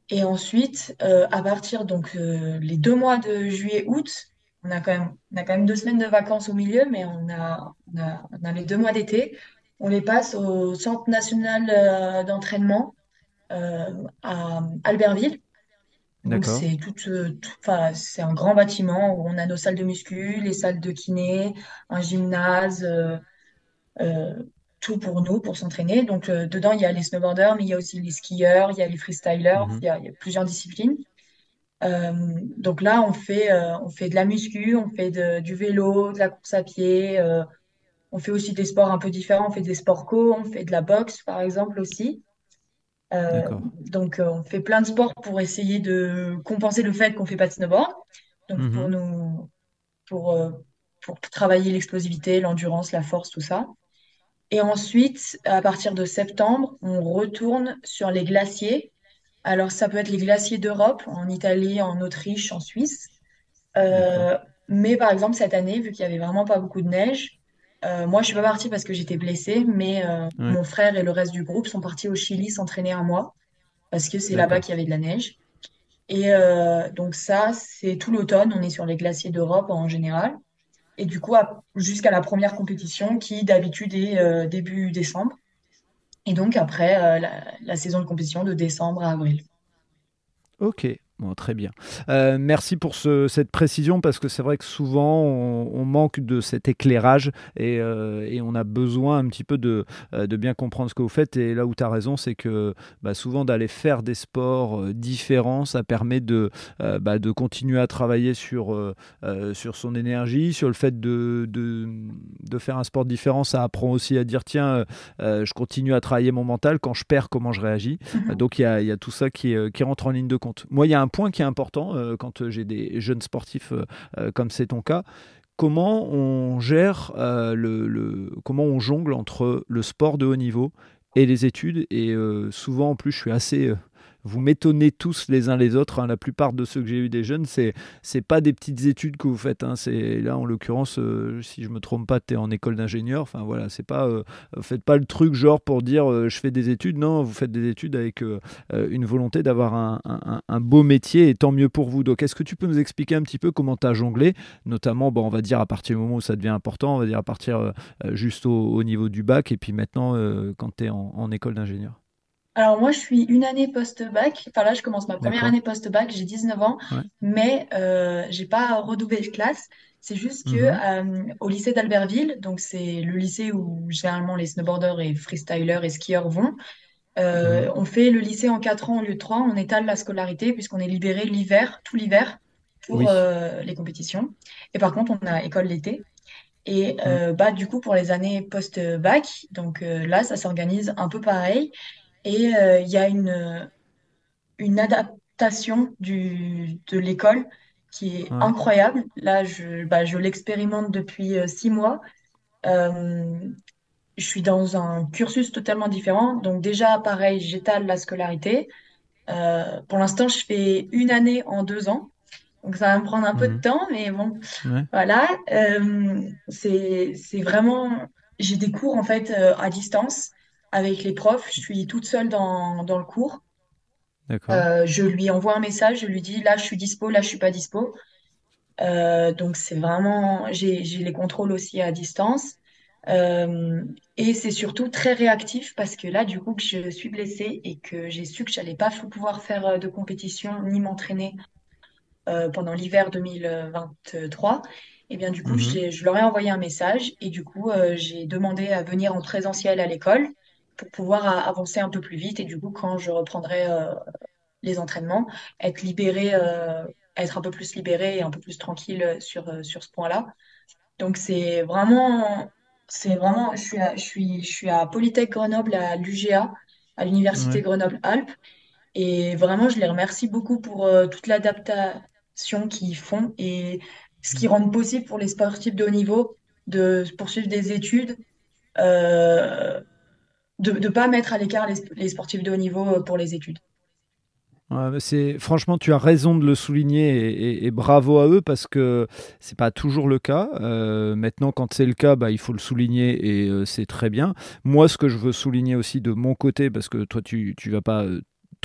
Et ensuite, euh, à partir donc euh, les deux mois de juillet-août, on a quand même, on a quand même deux semaines de vacances au milieu, mais on a, on a, on a les deux mois d'été. On les passe au Centre national euh, d'entraînement à Albertville. C'est tout, tout- enfin, c'est un grand bâtiment où on a nos salles de muscu, les salles de kiné, un gymnase, euh, tout pour nous, pour s'entraîner. Donc euh, dedans, il y a les snowboarders, mais il y a aussi les skieurs, il y a les freestylers, Mhm. il y a, il y a plusieurs disciplines. Euh, donc là, on fait, euh, on fait de la muscu, on fait de- du vélo, de la course à pied, on fait aussi des sports un peu différents, on fait des sports co, on fait de la boxe, par exemple, aussi. Donc, on fait plein de sports pour essayer de compenser le fait qu'on fait pas de snowboard. Donc, pour Mhm. nous, pour, pour travailler l'explosivité, l'endurance, la force, tout ça. Et ensuite, à partir de septembre, on retourne sur les glaciers. Alors, ça peut être les glaciers d'Europe, en Italie, en Autriche, en Suisse. Euh, mais par exemple, cette année, vu qu'il y avait vraiment pas beaucoup de neige, euh, moi, je suis pas partie parce que j'étais blessée, mais euh, Ouais. mon frère et le reste du groupe sont partis au Chili s'entraîner un mois parce que c'est là-bas qu'il y avait de la neige. Et donc ça, c'est tout l'automne, on est sur les glaciers d'Europe en général. Et du coup, jusqu'à la première compétition qui d'habitude est euh, début décembre. Et donc après, euh, la, la saison de compétition de décembre à avril. Ok, bon, très bien. Euh, merci pour ce- cette précision parce que c'est vrai que souvent on, on manque de cet éclairage et, euh, et on a besoin un petit peu de, euh, de bien comprendre ce que vous faites. Et là où tu as raison, c'est que bah, souvent d'aller faire des sports différents, ça permet de, euh, bah, de continuer à travailler sur, sur son énergie, sur le fait de, de, de faire un sport différent. Ça apprend aussi à dire tiens, je continue à travailler mon mental. Quand je perds, comment je réagis? Mhm. donc il y a, il y a tout ça qui, qui rentre en ligne de compte. Moi, il y a un point qui est important euh, quand euh, j'ai des jeunes sportifs euh, comme c'est ton cas. Comment on gère le, comment on jongle entre le sport de haut niveau et les études? Et souvent en plus je suis assez vous m'étonnez tous les uns les autres. hein. La plupart de ceux que j'ai eu des jeunes, c'est c'est pas des petites études que vous faites. hein. C'est là en l'occurrence, euh, si je me trompe pas, tu es en école d'ingénieur. Enfin voilà, c'est pas euh, faites pas le truc genre pour dire euh, je fais des études. Non, vous faites des études avec une volonté d'avoir un, beau métier et tant mieux pour vous. Donc, est-ce que tu peux nous expliquer un petit peu comment tu as jonglé, notamment, on va dire à partir du moment où ça devient important, on va dire à partir juste au, au niveau du bac et puis maintenant quand tu es en école d'ingénieur. Alors moi, je suis une année post-bac. Enfin là, je commence ma première D'accord année post-bac. J'ai 19 ans, Ouais. mais euh, j'ai pas redoublé de classe. C'est juste que Mhm. euh, au lycée d'Albertville, donc c'est le lycée où généralement les snowboarders et freestylers et skieurs vont, euh, Mhm. on fait le lycée en 4 ans au lieu de 3. On étale la scolarité puisqu'on est libéré l'hiver, tout l'hiver, pour Oui. euh, les compétitions. Et par contre, on a école l'été. Et euh, bah, du coup, pour les années post-bac, donc euh, là, ça s'organise un peu pareil. Et euh, il y a une, une adaptation du, de l'école qui est Ouais. incroyable. Là, je, bah, je l'expérimente depuis euh, six mois. Euh, je suis dans un cursus totalement différent. Donc déjà, pareil, j'étale la scolarité. Euh, pour l'instant, je fais une année en deux ans. Donc ça va me prendre un peu de temps, mais bon, Ouais. voilà. Euh, c'est, c'est vraiment... J'ai des cours en fait euh, à distance avec les profs. Je suis toute seule dans, dans le cours. Euh, je lui envoie un message, je lui dis là je suis dispo, là je suis pas dispo. Euh, donc c'est vraiment, j'ai, les contrôles aussi à distance. Euh, et c'est surtout très réactif parce que là, du coup, que je suis blessée et que j'ai su que j'allais pas pouvoir faire de compétition ni m'entraîner pendant l'hiver 2023, et bien du coup, Mhm. je leur ai envoyé un message et du coup, j'ai demandé à venir en présentiel à l'école pour pouvoir avancer un peu plus vite. Et du coup, quand je reprendrai euh, les entraînements, être libérée, euh, être un peu plus libérée et un peu plus tranquille sur, euh, sur ce point-là. Donc c'est vraiment, c'est vraiment, je suis à, je suis, je suis à Polytech Grenoble, à l'UGA, à l'Université Ouais. Grenoble-Alpes. Et vraiment, je les remercie beaucoup pour euh, toute l'adaptation qu'ils font et ce qu'ils rendent possible pour les sportifs de haut niveau de poursuivre des études, euh, de ne pas mettre à l'écart les, sportifs de haut niveau euh, pour les études. Franchement, tu as raison de le souligner et bravo à eux parce que c'est pas toujours le cas. Euh, maintenant, quand c'est le cas, bah, il faut le souligner et euh, c'est très bien. Moi, ce que je veux souligner aussi de mon côté, parce que toi, tu tu vas pas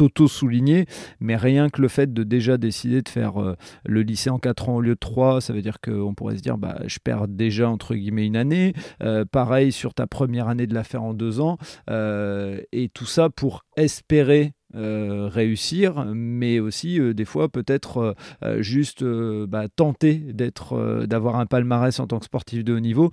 t'auto-souligner, mais rien que le fait de déjà décider de faire euh, le lycée en 4 ans au lieu de 3, ça veut dire qu'on pourrait se dire, bah, je perds déjà entre guillemets une année. Euh, pareil sur ta première année de la faire en deux ans. Euh, et tout ça pour espérer réussir, mais aussi des fois peut-être juste bah, tenter d'être, d'avoir un palmarès en tant que sportif de haut niveau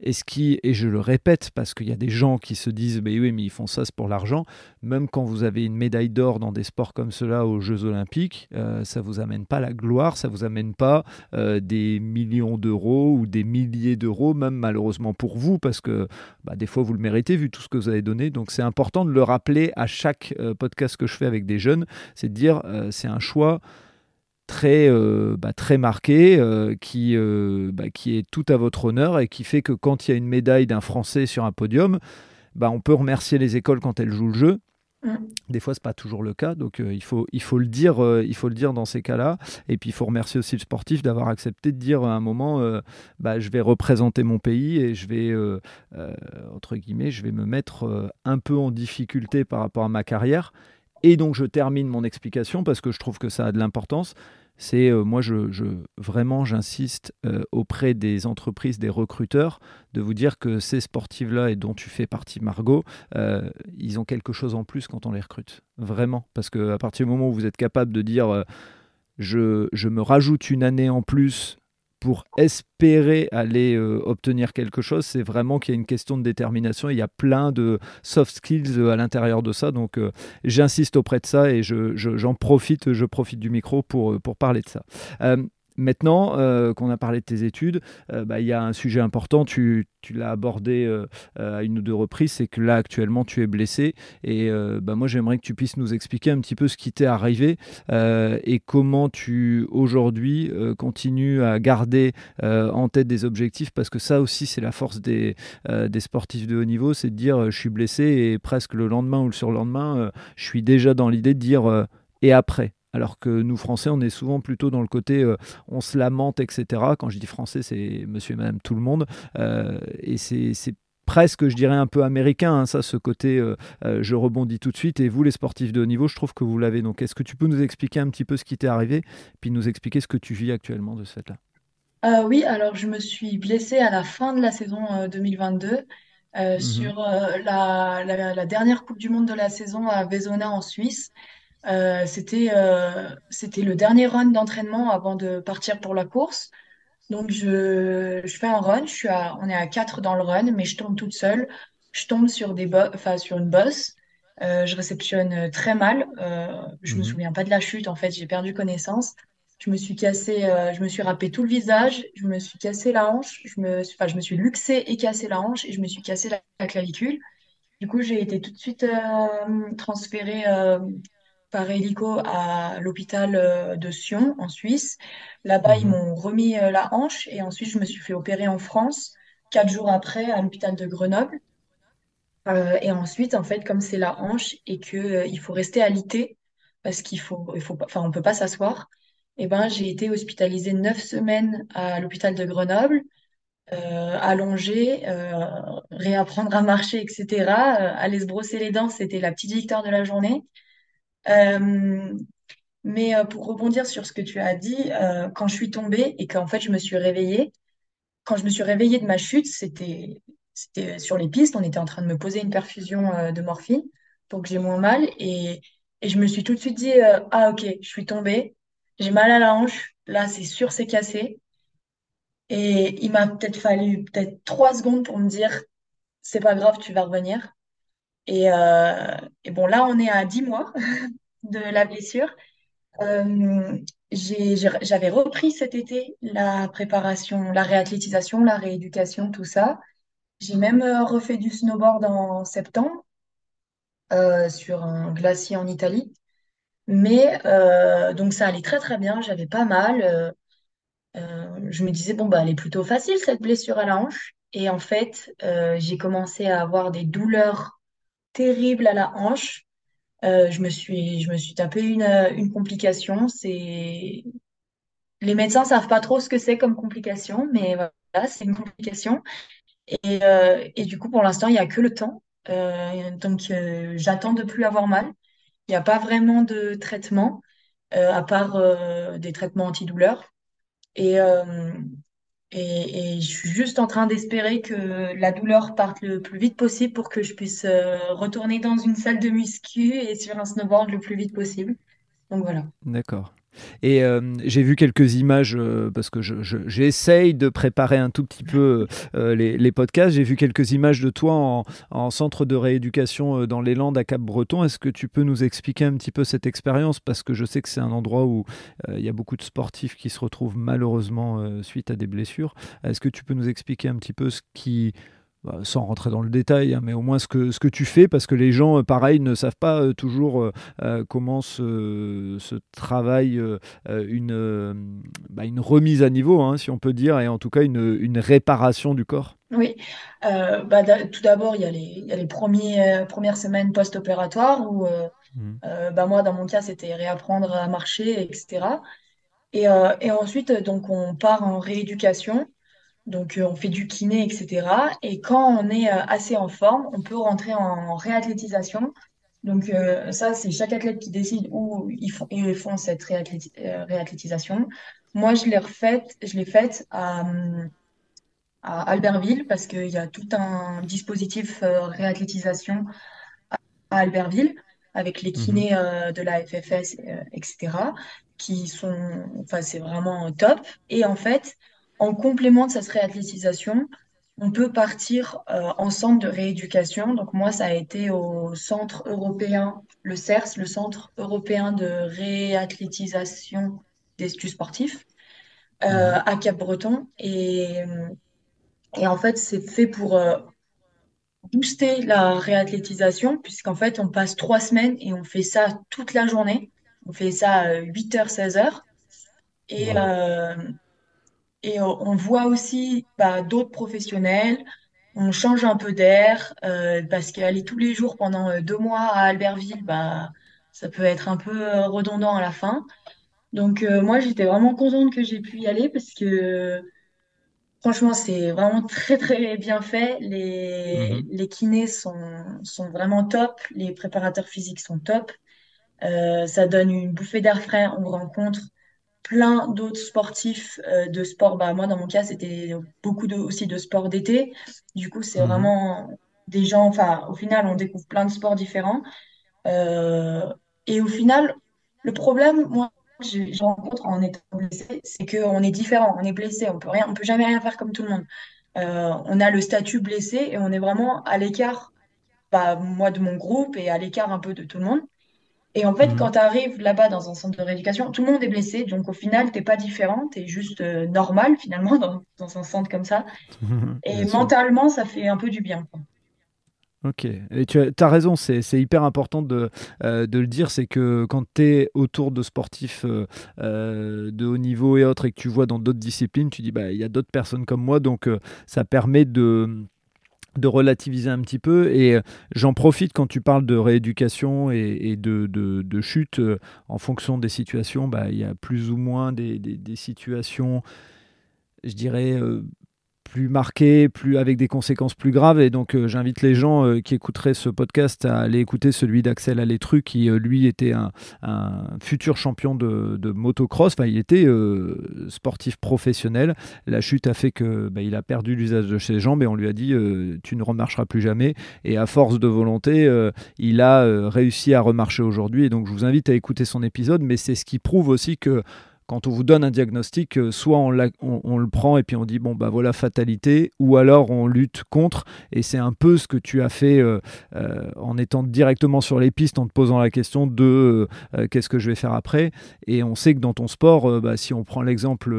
et ce qui, et je le répète parce qu'il y a des gens qui se disent, mais oui, mais ils font ça, pour l'argent. Même quand vous avez une médaille d'or dans des sports comme cela aux Jeux Olympiques, euh, ça vous amène pas la gloire, ça vous amène pas euh, des millions d'euros ou des milliers d'euros, même malheureusement pour vous, parce que bah, des fois vous le méritez vu tout ce que vous avez donné. Donc c'est important de le rappeler à chaque euh, podcast que je fais avec des jeunes, c'est de dire, c'est un choix très, euh, bah, très marqué, euh, qui, euh, bah, qui est tout à votre honneur et qui fait que quand il y a une médaille d'un Français sur un podium, bah, on peut remercier les écoles quand elles jouent le jeu. Mm. Des fois, ce n'est pas toujours le cas, donc il, faut, il, faut le dire, il faut le dire dans ces cas-là. Et puis, il faut remercier aussi le sportif d'avoir accepté de dire à un moment bah, je vais représenter mon pays et je vais, entre guillemets, je vais me mettre un peu en difficulté par rapport à ma carrière. Et donc je termine mon explication parce que je trouve que ça a de l'importance. C'est euh, moi, je, vraiment, j'insiste euh, auprès des entreprises, des recruteurs, de vous dire que ces sportifs-là et dont tu fais partie, Margot, euh, ils ont quelque chose en plus quand on les recrute. Vraiment, parce qu'à partir du moment où vous êtes capable de dire, je, je me rajoute une année en plus pour espérer aller euh, obtenir quelque chose, c'est vraiment qu'il y a une question de détermination. Il y a plein de soft skills euh, à l'intérieur de ça. Donc, euh, j'insiste auprès de ça et j'en profite, je profite du micro pour parler de ça. Maintenant euh, qu'on a parlé de tes études, euh, bah, il y a un sujet important, tu, l'as abordé euh, à une ou deux reprises, c'est que là actuellement tu es blessé. Et bah, moi j'aimerais que tu puisses nous expliquer un petit peu ce qui t'est arrivé et comment tu aujourd'hui continues à garder en tête des objectifs parce que ça aussi c'est la force des, des sportifs de haut niveau, c'est de dire je suis blessé et presque le lendemain ou le surlendemain je suis déjà dans l'idée de dire et après alors que nous, Français, on est souvent plutôt dans le côté euh, on se lamente, etc. Quand je dis français, c'est monsieur et madame tout le monde. Euh, et c'est presque, je dirais, un peu américain, hein, ça, ce côté, euh, je rebondis tout de suite. Et vous, les sportifs de haut niveau, je trouve que vous l'avez. Donc, est-ce que tu peux nous expliquer un petit peu ce qui t'est arrivé, puis nous expliquer ce que tu vis actuellement de ce fait-là? Oui, alors je me suis blessée à la fin de la saison 2022. Mhm. sur la, la, dernière Coupe du Monde de la saison à Vezona en Suisse. Euh, c'était euh, c'était le dernier run d'entraînement avant de partir pour la course. Donc je, je fais un run, je suis à, on est à 4 dans le run, mais je tombe toute seule. Je tombe sur des enfin, sur une bosse. Euh, je réceptionne très mal. je me mhm. souviens pas de la chute, en fait, j'ai perdu connaissance. Je me suis cassé, je me suis râpé tout le visage, je me suis cassé la hanche, je me, enfin, je me suis luxé et cassé la hanche et je me suis cassé la, la clavicule. Du coup, j'ai été tout de suite transférée par hélico à l'hôpital euh, de Sion, en Suisse. Là-bas, ils mhm. m'ont remis euh, la hanche et ensuite, je me suis fait opérer en France, quatre jours après, à l'hôpital de Grenoble. Euh, et ensuite, en fait, comme c'est la hanche et que il faut rester alité parce qu'il faut, il faut, enfin, on peut pas s'asseoir. Et eh ben, j'ai été hospitalisée neuf semaines à l'hôpital de Grenoble, allongée, réapprendre à marcher, etc. aller se brosser les dents, c'était la petite victoire de la journée. Euh, mais euh, pour rebondir sur ce que tu as dit, euh, quand je suis tombée et qu'en fait je me suis réveillée, quand je me suis réveillée de ma chute, c'était sur les pistes, on était en train de me poser une perfusion de morphine pour que j'ai moins mal et, je me suis tout de suite dit ah ok, je suis tombée, j'ai mal à la hanche, là c'est sûr c'est cassé. Et il m'a peut-être fallu peut-être trois secondes pour me dire c'est pas grave, tu vas revenir. Et, euh, et, bon, là, on est à 10 mois <laughs> de la blessure. Euh, j'avais repris cet été la préparation, la réathlétisation, la rééducation, tout ça. J'ai même euh, refait du snowboard en septembre sur un glacier en Italie. Mais donc ça allait très très bien, j'avais pas mal. je me disais, bon, bah, elle est plutôt facile cette blessure à la hanche. Et en fait, j'ai commencé à avoir des douleurs terrible à la hanche. Euh, je me suis, je me suis tapé une, une complication. C'est les médecins savent pas trop ce que c'est comme complication, mais voilà, c'est une complication. Et, euh, du coup, pour l'instant, il n'y a que le temps. Euh, donc, j'attends de plus avoir mal. Il n'y a pas vraiment de traitement, à part des traitements antidouleurs. Et, Et, et je suis juste en train d'espérer que la douleur parte le plus vite possible pour que je puisse euh, retourner dans une salle de muscu et sur un snowboard le plus vite possible. Donc voilà. D'accord. Et euh, j'ai vu quelques images euh, parce que j'essaye de préparer un tout petit peu euh, les, podcasts. J'ai vu quelques images de toi en, centre de rééducation dans les Landes à Cap-Breton. Est-ce que tu peux nous expliquer un petit peu cette expérience? Parce que je sais que c'est un endroit où il y a beaucoup de sportifs qui se retrouvent malheureusement suite à des blessures. Est-ce que tu peux nous expliquer un petit peu ce qui sans rentrer dans le détail, hein, mais au moins ce que, ce que tu fais, parce que les gens, euh, pareil, ne savent pas euh, toujours euh, comment se, se travaille une, bah, une remise à niveau, hein, si on peut dire, et en tout cas une, une réparation du corps. Oui, bah, tout d'abord, il y a les, il y a les premiers, premières semaines post-opératoires où, mmh. bah, moi, dans mon cas, c'était réapprendre à marcher, etc. Et, et ensuite, donc, on part en rééducation. Donc, euh, on fait du kiné, etc. Et quand on est euh, assez en forme, on peut rentrer en réathlétisation. Donc, euh, ça, c'est chaque athlète qui décide où ils font, ils font cette réathlétisation. Moi, je l'ai refaite, je l'ai faite à, à Albertville parce qu'il y a tout un dispositif réathlétisation à Albertville avec les mhm. kinés de la FFS, etc. qui sont, enfin, c'est vraiment top. Et en fait, en complément de cette réathlétisation, on peut partir euh, en centre de rééducation. Donc moi, ça a été au centre européen, le CERS, le Centre européen de réathlétisation des sportifs, euh, mhm. à Cap-Breton. Et, et, en fait, c'est fait pour euh, booster la réathlétisation, puisqu'en fait, on passe trois semaines et on fait ça toute la journée. On fait ça 8h, 16h. Et, et on voit aussi bah, d'autres professionnels. On change un peu d'air euh, parce qu'aller tous les jours pendant euh, deux mois à Albertville, bah, ça peut être un peu euh, redondant à la fin. Donc moi, j'étais vraiment contente que j'ai pu y aller parce que franchement, c'est vraiment très très bien fait. Les, mhm. les kinés sont, sont vraiment top, les préparateurs physiques sont top. ça donne une bouffée d'air frais. On rencontre plein d'autres sportifs euh, de sport. Bah, moi, dans mon cas, c'était beaucoup de, aussi de sport d'été. Du coup, c'est mhm. vraiment des gens, enfin, au final, on découvre plein de sports différents. Euh, et au final, le problème, moi, je, rencontre en étant blessé, c'est qu'on est différent, on est blessé, on peut rien, on peut jamais rien faire comme tout le monde. Euh, on a le statut blessé et on est vraiment à l'écart, bah, moi de mon groupe et à l'écart un peu de tout le monde. Et en fait, mhm. quand tu arrives là-bas dans un centre de rééducation, tout le monde est blessé. Donc au final, tu n'es pas différent, tu es juste euh, normal finalement <laughs> dans, un centre comme ça. <laughs> Et mentalement, ça fait un peu du bien. Ok, et tu as, raison, c'est hyper important de, euh, de le dire, c'est que quand tu es autour de sportifs euh, de haut niveau et autres et que tu vois dans d'autres disciplines, tu dis, bah, il y a d'autres personnes comme moi, donc ça permet de de relativiser un petit peu. Et euh, j'en profite quand tu parles de rééducation et, de, chute. Euh, en fonction des situations, bah, il y a plus ou moins des, des situations, je dirais, euh, plus marqué, plus avec des conséquences plus graves. Et donc, euh, j'invite les gens euh, qui écouteraient ce podcast à aller écouter celui d'Axel Alétru, qui euh, lui était un, futur champion de, motocross. Enfin, il était sportif professionnel. La chute a fait que bah, il a perdu l'usage de ses jambes et on lui a dit tu ne remarcheras plus jamais. Et à force de volonté, il a réussi à remarcher aujourd'hui. Et donc, je vous invite à écouter son épisode. Mais c'est ce qui prouve aussi que quand on vous donne un diagnostic, euh, soit on, le prend et puis on dit bon bah voilà fatalité, ou alors on lutte contre. Et c'est un peu ce que tu as fait euh, euh, en étant directement sur les pistes, en te posant la question de qu'est-ce que je vais faire après. Et on sait que dans ton sport, bah, si on prend l'exemple,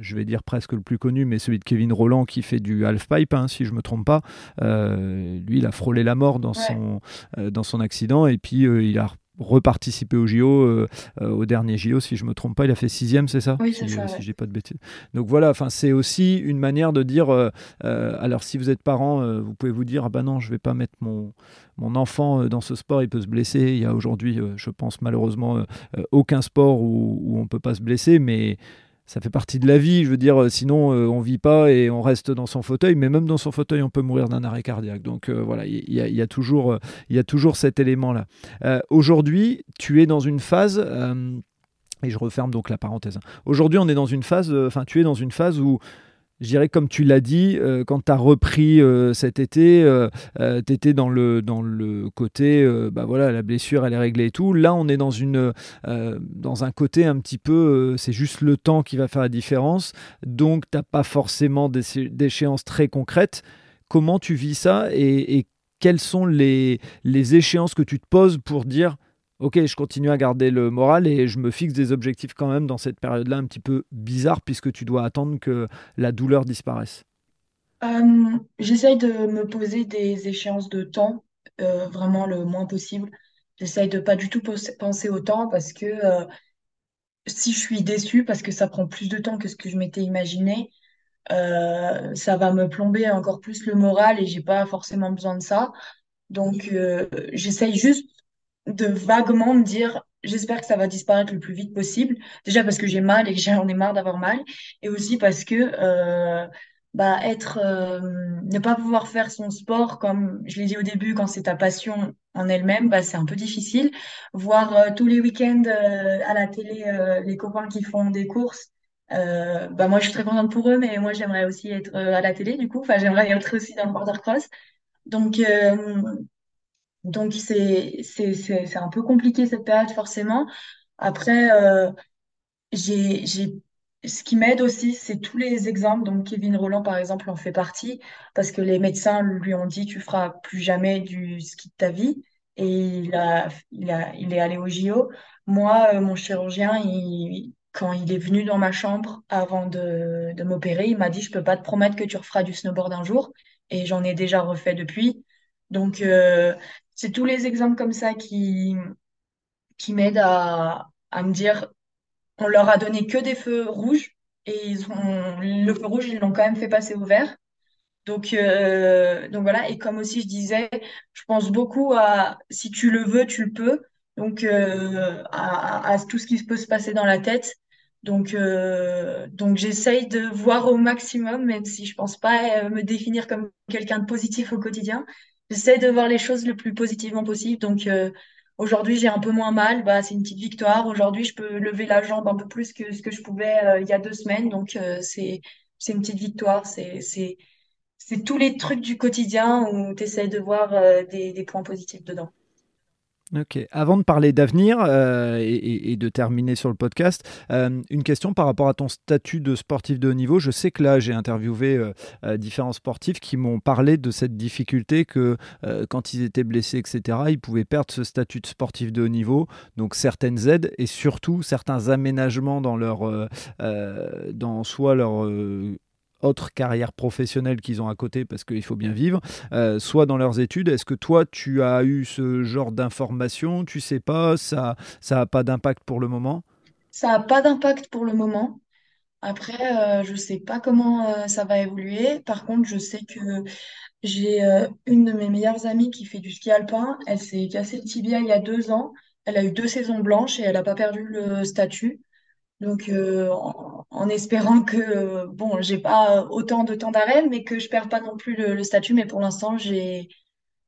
je vais dire presque le plus connu, mais celui de Kevin Roland qui fait du half pipe, hein, si je me trompe pas, lui il a frôlé la mort dans son dans son accident et puis il a reparticiper au JO, euh, euh, au dernier JO, si je me trompe pas, il a fait sixième, c'est ça Oui, c'est si, ça. Si j'ai pas de bêtises. Donc voilà, enfin c'est aussi une manière de dire, euh, alors si vous êtes parent, vous pouvez vous dire, ah bah non, je vais pas mettre mon mon enfant dans ce sport, il peut se blesser. Il y a aujourd'hui, je pense malheureusement, aucun sport où, où on peut pas se blesser, mais ça fait partie de la vie. Je veux dire, sinon, euh, on vit pas et on reste dans son fauteuil. Mais même dans son fauteuil, on peut mourir d'un arrêt cardiaque. Donc euh, voilà, il y, a toujours, il y a toujours cet élément-là. Euh, aujourd'hui, tu es dans une phase. et je referme donc la parenthèse. Aujourd'hui, on est dans une phase. Enfin, tu es dans une phase où je dirais, comme tu l'as dit, euh, quand tu as repris euh, cet été, euh, tu étais dans le, dans le côté, bah voilà, la blessure, elle est réglée et tout. Là, on est dans, une, dans un côté un petit peu, c'est juste le temps qui va faire la différence. Donc, tu n'as pas forcément d'échéances très concrètes. Comment tu vis ça et, et quelles sont les, les échéances que tu te poses pour dire ok, je continue à garder le moral et je me fixe des objectifs quand même dans cette période-là un petit peu bizarre puisque tu dois attendre que la douleur disparaisse euh, J'essaye de me poser des échéances de temps, euh, vraiment le moins possible. J'essaye de pas du tout penser au temps parce que euh, si je suis déçue parce que ça prend plus de temps que ce que je m'étais imaginé, ça va me plomber encore plus le moral et j'ai pas forcément besoin de ça. Donc, j'essaye juste de vaguement me dire j'espère que ça va disparaître le plus vite possible. Déjà parce que j'ai mal et que j'en ai marre d'avoir mal, et aussi parce que euh, bah, être, euh, ne pas pouvoir faire son sport comme je l'ai dit au début, quand c'est ta passion en elle-même, bah, c'est un peu difficile. Voir euh, tous les week-ends à la télé les copains qui font des courses. bah moi je suis très contente pour eux mais moi j'aimerais aussi être à la télé du coup enfin j'aimerais être aussi dans le border cross donc donc, c'est, un peu compliqué cette période, forcément. Après, euh, j'ai, ce qui m'aide aussi, c'est tous les exemples. Donc, Kevin Roland, par exemple, en fait partie, parce que les médecins lui ont dit, tu feras plus jamais du ski de ta vie. Et il a, il a, il est allé au JO. Moi, euh, mon chirurgien, quand il est venu dans ma chambre avant de, de m'opérer, il m'a dit, je peux pas te promettre que tu referas du snowboard un jour. Et j'en ai déjà refait depuis. Donc, euh, c'est tous les exemples comme ça qui, qui m'aident à, me dire, on leur a donné que des feux rouges et ils ont, le feu rouge, ils l'ont quand même fait passer au vert. Donc, euh, donc voilà, et comme aussi je disais, je pense beaucoup à si tu le veux, tu le peux. Donc, euh, à, tout ce qui peut se passer dans la tête. Donc, euh, donc j'essaye de voir au maximum, même si je pense pas me définir comme quelqu'un de positif au quotidien j'essaie de voir les choses le plus positivement possible. Donc euh, aujourd'hui, j'ai un peu moins mal, bah, c'est une petite victoire. Aujourd'hui, je peux lever la jambe un peu plus que ce que je pouvais euh, il y a deux semaines. Donc euh, c'est c'est une petite victoire. C'est c'est c'est tous les trucs du quotidien où tu essaies de voir des points positifs dedans. Ok. Avant de parler d'avenir euh, et, de terminer sur le podcast, euh, une question par rapport à ton statut de sportif de haut niveau. Je sais que là, j'ai interviewé euh, différents sportifs qui m'ont parlé de cette difficulté que quand ils étaient blessés, etc., ils pouvaient perdre ce statut de sportif de haut niveau. Donc certaines aides et surtout certains aménagements dans leur, dans soit leur autre carrière professionnelle qu'ils ont à côté parce qu'il faut bien vivre, euh, soit dans leurs études. Est-ce que toi, tu as eu ce genre d'informations Tu sais pas, ça ça n'a pas d'impact pour le moment? Ça n'a pas d'impact pour le moment. Après, euh, je ne sais pas comment euh, ça va évoluer. Par contre, je sais que j'ai une de mes meilleures amies qui fait du ski alpin. Elle s'est cassé le tibia il y a deux ans. Elle a eu deux saisons blanches et elle n'a pas perdu le statut. Donc, euh, en, espérant que, bon, j'ai pas autant de temps d'arrêt, mais que je perds pas non plus le, statut. Mais pour l'instant, j'ai,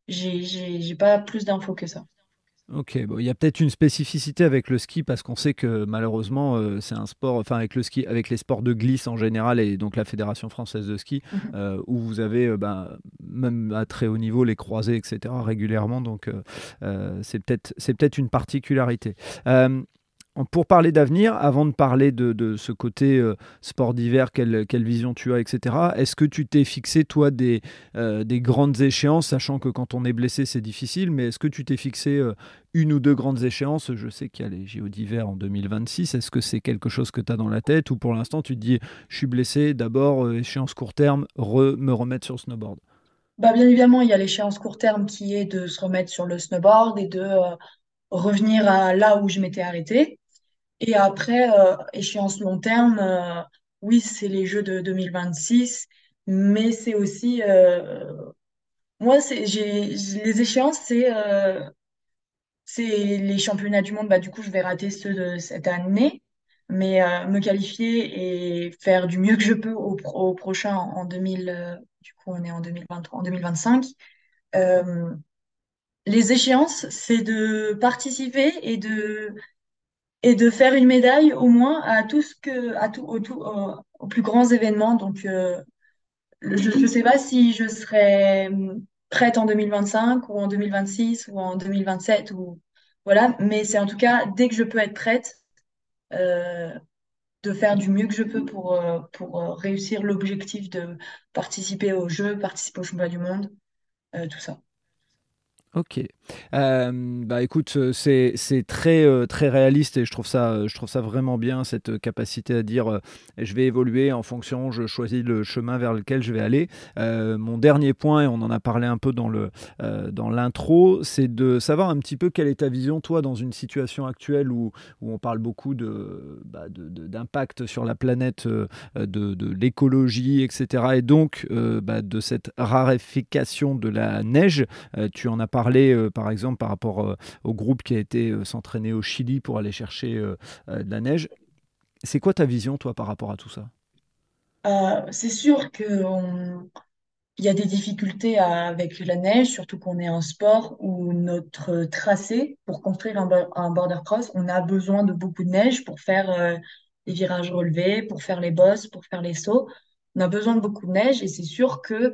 j'ai, pas plus d'infos que ça. Ok, bon, il y a peut-être une spécificité avec le ski parce qu'on sait que malheureusement euh, c'est un sport, enfin avec le ski, avec les sports de glisse en général et donc la Fédération française de ski, mhm. euh, où vous avez ben, même à très haut niveau les croisés, etc. régulièrement, donc c'est peut-être c'est peut-être une particularité. Pour parler d'avenir, avant de parler de, ce côté euh, sport d'hiver, quelle, vision tu as, etc., est-ce que tu t'es fixé, toi, des, euh, des, grandes échéances, sachant que quand on est blessé, c'est difficile, mais est-ce que tu t'es fixé euh, une ou deux grandes échéances? Je sais qu'il y a les JO d'hiver en 2026. Est-ce que c'est quelque chose que tu as dans la tête ou pour l'instant, tu te dis, je suis blessé, d'abord, échéance court terme, me remettre sur le snowboard? Bah, Bien évidemment, il y a l'échéance court terme qui est de se remettre sur le snowboard et de revenir à là où je m'étais arrêté. Et après, euh, échéance long terme, euh, oui, c'est les Jeux de 2026, mais c'est aussi... Euh, moi, c'est, j'ai, les échéances, c'est c'est les championnats du monde. Bah, du coup, je vais rater ceux de cette année, mais me qualifier et faire du mieux que je peux au, prochain en 2000, du coup, on est en 2023, en 2025. les échéances, c'est de participer et de et de faire une médaille au moins à tout que à tout, aux plus grands événements. Donc, je ne sais pas si je serai prête en 2025 ou en 2026 ou en 2027 ou voilà, mais c'est en tout cas dès que je peux être prête de faire du mieux que je peux pour, pour réussir l'objectif de participer aux Jeux, participer au championnat du monde, tout ça. Ok. Euh, bah écoute, euh, c'est très, euh, très réaliste et je trouve, ça, je trouve ça vraiment bien, cette capacité à dire je vais évoluer en fonction, je choisis le chemin vers lequel je vais aller. mon dernier point, et on en a parlé un peu dans l'intro, dans c'est de savoir un petit peu quelle est ta vision, toi, dans une situation actuelle où, où on parle beaucoup bah, d'impact de, sur la planète, de, de l'écologie, etc. Et donc bah, de cette raréfication de la neige. tu en as parlé par exemple, par rapport euh, au groupe qui a été euh, s'entraîner au Chili pour aller chercher de la neige. C'est quoi ta vision, toi, par rapport à tout ça? C'est sûr qu'il y a des difficultés avec la neige, surtout qu'on est un sport où notre tracé, pour construire un, border cross, on a besoin de beaucoup de neige pour faire les virages relevés, pour faire les bosses, pour faire les sauts. On a besoin de beaucoup de neige et c'est sûr que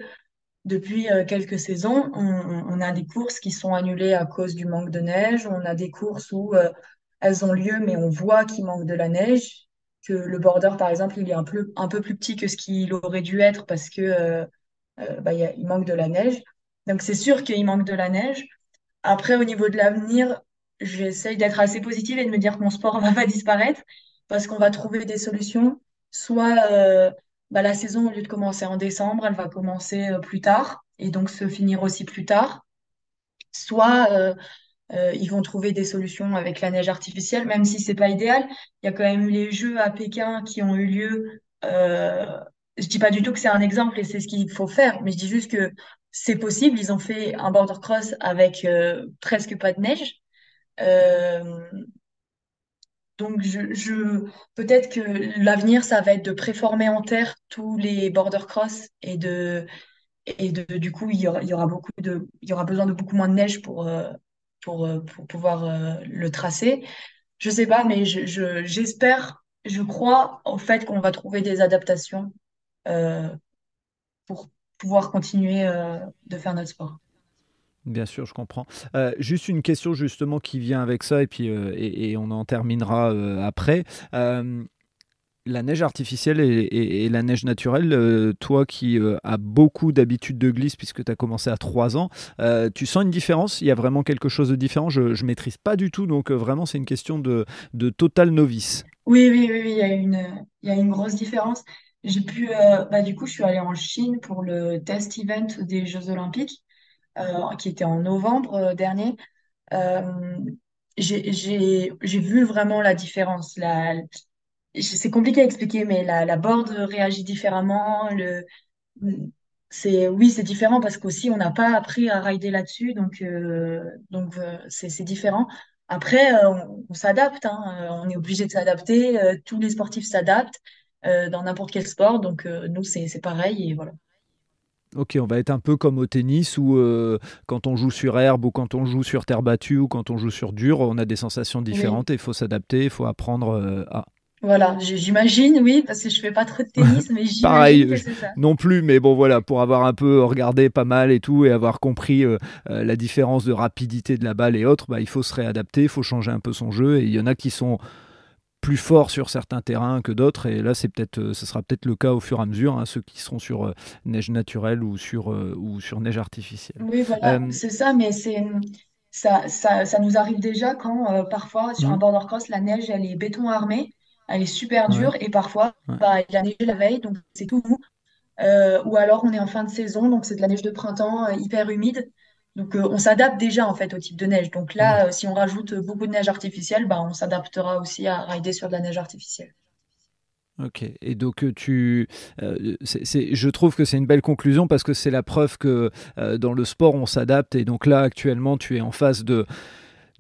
depuis euh, quelques saisons, on, a des courses qui sont annulées à cause du manque de neige. On a des courses où euh, elles ont lieu, mais on voit qu'il manque de la neige. Que le border, par exemple, il est un peu, un peu plus petit que ce qu'il aurait dû être parce que euh, bah, manque de la neige. Donc c'est sûr qu'il manque de la neige. Après, au niveau de l'avenir, j'essaye d'être assez positive et de me dire que mon sport ne <laughs> va pas disparaître parce qu'on va trouver des solutions. Soit bah, la saison, au lieu de commencer en décembre, elle va commencer euh, plus tard et donc se finir aussi plus tard. Soit euh, euh, ils vont trouver des solutions avec la neige artificielle, même si c'est pas idéal. Il y a quand même eu les Jeux à Pékin qui ont eu lieu. Euh, je dis pas du tout que c'est un exemple et c'est ce qu'il faut faire, mais je dis juste que c'est possible. Ils ont fait un border cross avec presque pas de neige. Donc, peut-être que l'avenir, ça va être de préformer en terre tous les border cross et de, et de, du coup, il y aura, beaucoup de, il y aura besoin de beaucoup moins de neige pour, euh, euh, pouvoir euh, le tracer. Je sais pas, mais je, j'espère, je, crois au fait qu'on va trouver des adaptations pour pouvoir continuer de faire notre sport. Bien sûr, je comprends. Euh, juste une question justement qui vient avec ça, et puis euh, et, on en terminera euh, après. la neige artificielle et, la neige naturelle, toi qui as beaucoup d'habitude de glisse puisque tu as commencé à 3 ans, tu sens une différence? Il y a vraiment quelque chose de différent? Je ne maîtrise pas du tout, donc vraiment c'est une question de, de total novice. Oui, oui, oui, il, y a une, il y a une grosse différence. J'ai pu, bah, du coup, je suis allée en Chine pour le test event des Jeux Olympiques. Euh, qui était en novembre euh, dernier, euh, j'ai vu vraiment la différence. C'est compliqué à expliquer, mais la, la board réagit différemment. C'est oui, c'est différent parce qu'aussi on n'a pas appris à rider là-dessus, donc donc c'est différent. Après, on, s'adapte, hein, on est obligé de s'adapter. tous les sportifs s'adaptent dans n'importe quel sport, donc nous c'est pareil et voilà. Ok, on va être un peu comme au tennis où euh, quand on joue sur herbe ou quand on joue sur terre battue ou quand on joue sur dur, on a des sensations différentes et il faut s'adapter, il faut apprendre euh, à. Voilà, j'imagine, oui, parce que je fais pas trop de tennis, <laughs> mais j'imagine Pareil, que c'est ça. non plus, mais bon voilà, pour avoir un peu regardé pas mal et tout et avoir compris euh, la différence de rapidité de la balle et autres, bah, il faut se réadapter, il faut changer un peu son jeu et il y en a qui sont plus fort sur certains terrains que d'autres. Et là, c'est peut-être, euh, ce sera peut-être le cas au fur et à mesure, hein, ceux qui seront sur euh, neige naturelle ou sur, euh, ou sur neige artificielle. Oui, voilà, c'est ça, mais c'est ça, ça, ça, nous arrive déjà quand parfois sur un mmh. border cross, la neige, elle est béton armé, elle est super dure, et parfois, bah, il y a neigé la veille, donc c'est tout mou. ou alors on est en fin de saison, donc c'est de la neige de printemps hyper humide. Donc, euh, on s'adapte déjà en fait au type de neige. Donc là, euh, si on rajoute beaucoup de neige artificielle, bah, on s'adaptera aussi à rider sur de la neige artificielle. Ok, et donc euh, tu, je trouve que c'est une belle conclusion parce que c'est la preuve que dans le sport on s'adapte et donc là actuellement tu es en phase de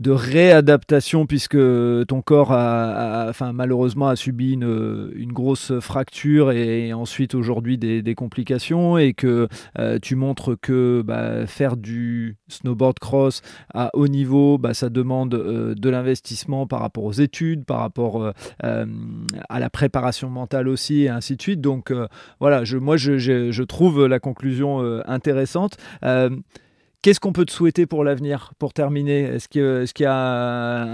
de réadaptation puisque ton corps a, malheureusement a subi une, grosse fracture et, ensuite aujourd'hui des, complications et que euh, tu montres que bah, faire du snowboard cross à haut niveau, bah, ça demande euh, de l'investissement par rapport aux études, par rapport euh, à la préparation mentale aussi et ainsi de suite. Donc voilà, je, moi je, trouve la conclusion intéressante. Qu'est-ce qu'on peut te souhaiter pour l'avenir, pour terminer? Est-ce qu'il est y a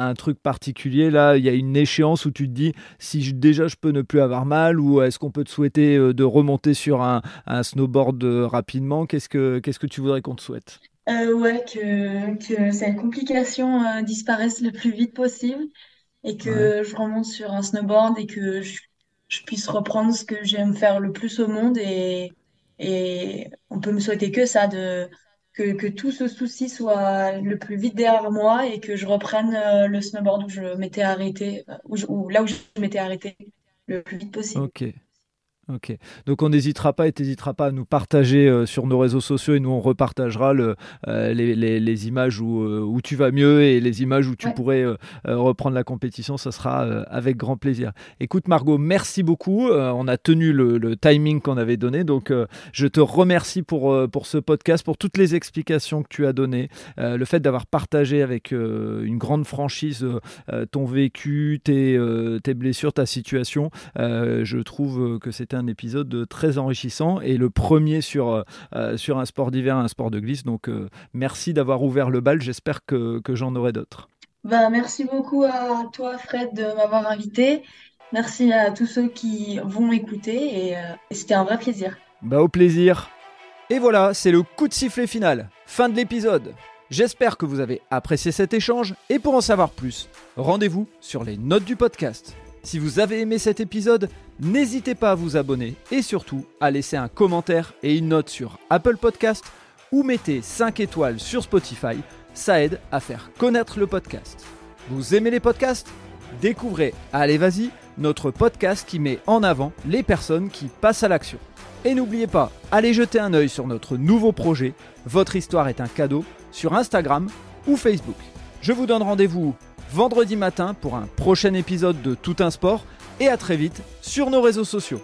un truc particulier là? Il y a une échéance où tu te dis si déjà je peux ne plus avoir mal ou est-ce qu'on peut te souhaiter euh, de remonter sur un, snowboard euh, rapidement? Qu'est-ce que tu voudrais qu'on te souhaite? Euh, Ouais, que, que ces complications disparaissent le plus vite possible et que je remonte sur un snowboard et que je, je puisse reprendre ce que j'aime faire le plus au monde et, et on peut me souhaiter que ça de que, que, tout ce souci soit le plus vite derrière moi et que je reprenne euh, le snowboard où je m'étais arrêté, euh, ou là où je m'étais arrêté le plus vite possible. Ok, donc on n'hésitera pas et n'hésitera pas à nous partager euh, sur nos réseaux sociaux et nous on repartagera le, euh, les, les, les, images où, euh, où, tu vas mieux et les images où tu pourrais reprendre la compétition, ça sera avec grand plaisir. Écoute Margot, merci beaucoup, on a tenu le, le timing qu'on avait donné, donc je te remercie pour, pour ce podcast, pour toutes les explications que tu as données, le fait d'avoir partagé avec une grande franchise ton vécu, tes, tes blessures, ta situation, je trouve que c'était un épisode très enrichissant et le premier sur, euh, euh, sur un sport d'hiver, un sport de glisse. Donc euh, merci d'avoir ouvert le bal, j'espère que, que j'en aurai d'autres. Bah, merci beaucoup à toi Fred de m'avoir invité. Merci à tous ceux qui vont écouter et, c'était un vrai plaisir. Bah, au plaisir. Et voilà, c'est le coup de sifflet final. Fin de l'épisode. J'espère que vous avez apprécié cet échange et pour en savoir plus, rendez-vous sur les notes du podcast. Si vous avez aimé cet épisode, n'hésitez pas à vous abonner et surtout à laisser un commentaire et une note sur Apple Podcast ou mettez 5 étoiles sur Spotify, ça aide à faire connaître le podcast. Vous aimez les podcasts? Découvrez Allez Vas-y, notre podcast qui met en avant les personnes qui passent à l'action. Et n'oubliez pas, allez jeter un œil sur notre nouveau projet, Votre histoire est un cadeau, sur Instagram ou Facebook. Je vous donne rendez-vous vendredi matin pour un prochain épisode de Tout un sport et à très vite sur nos réseaux sociaux.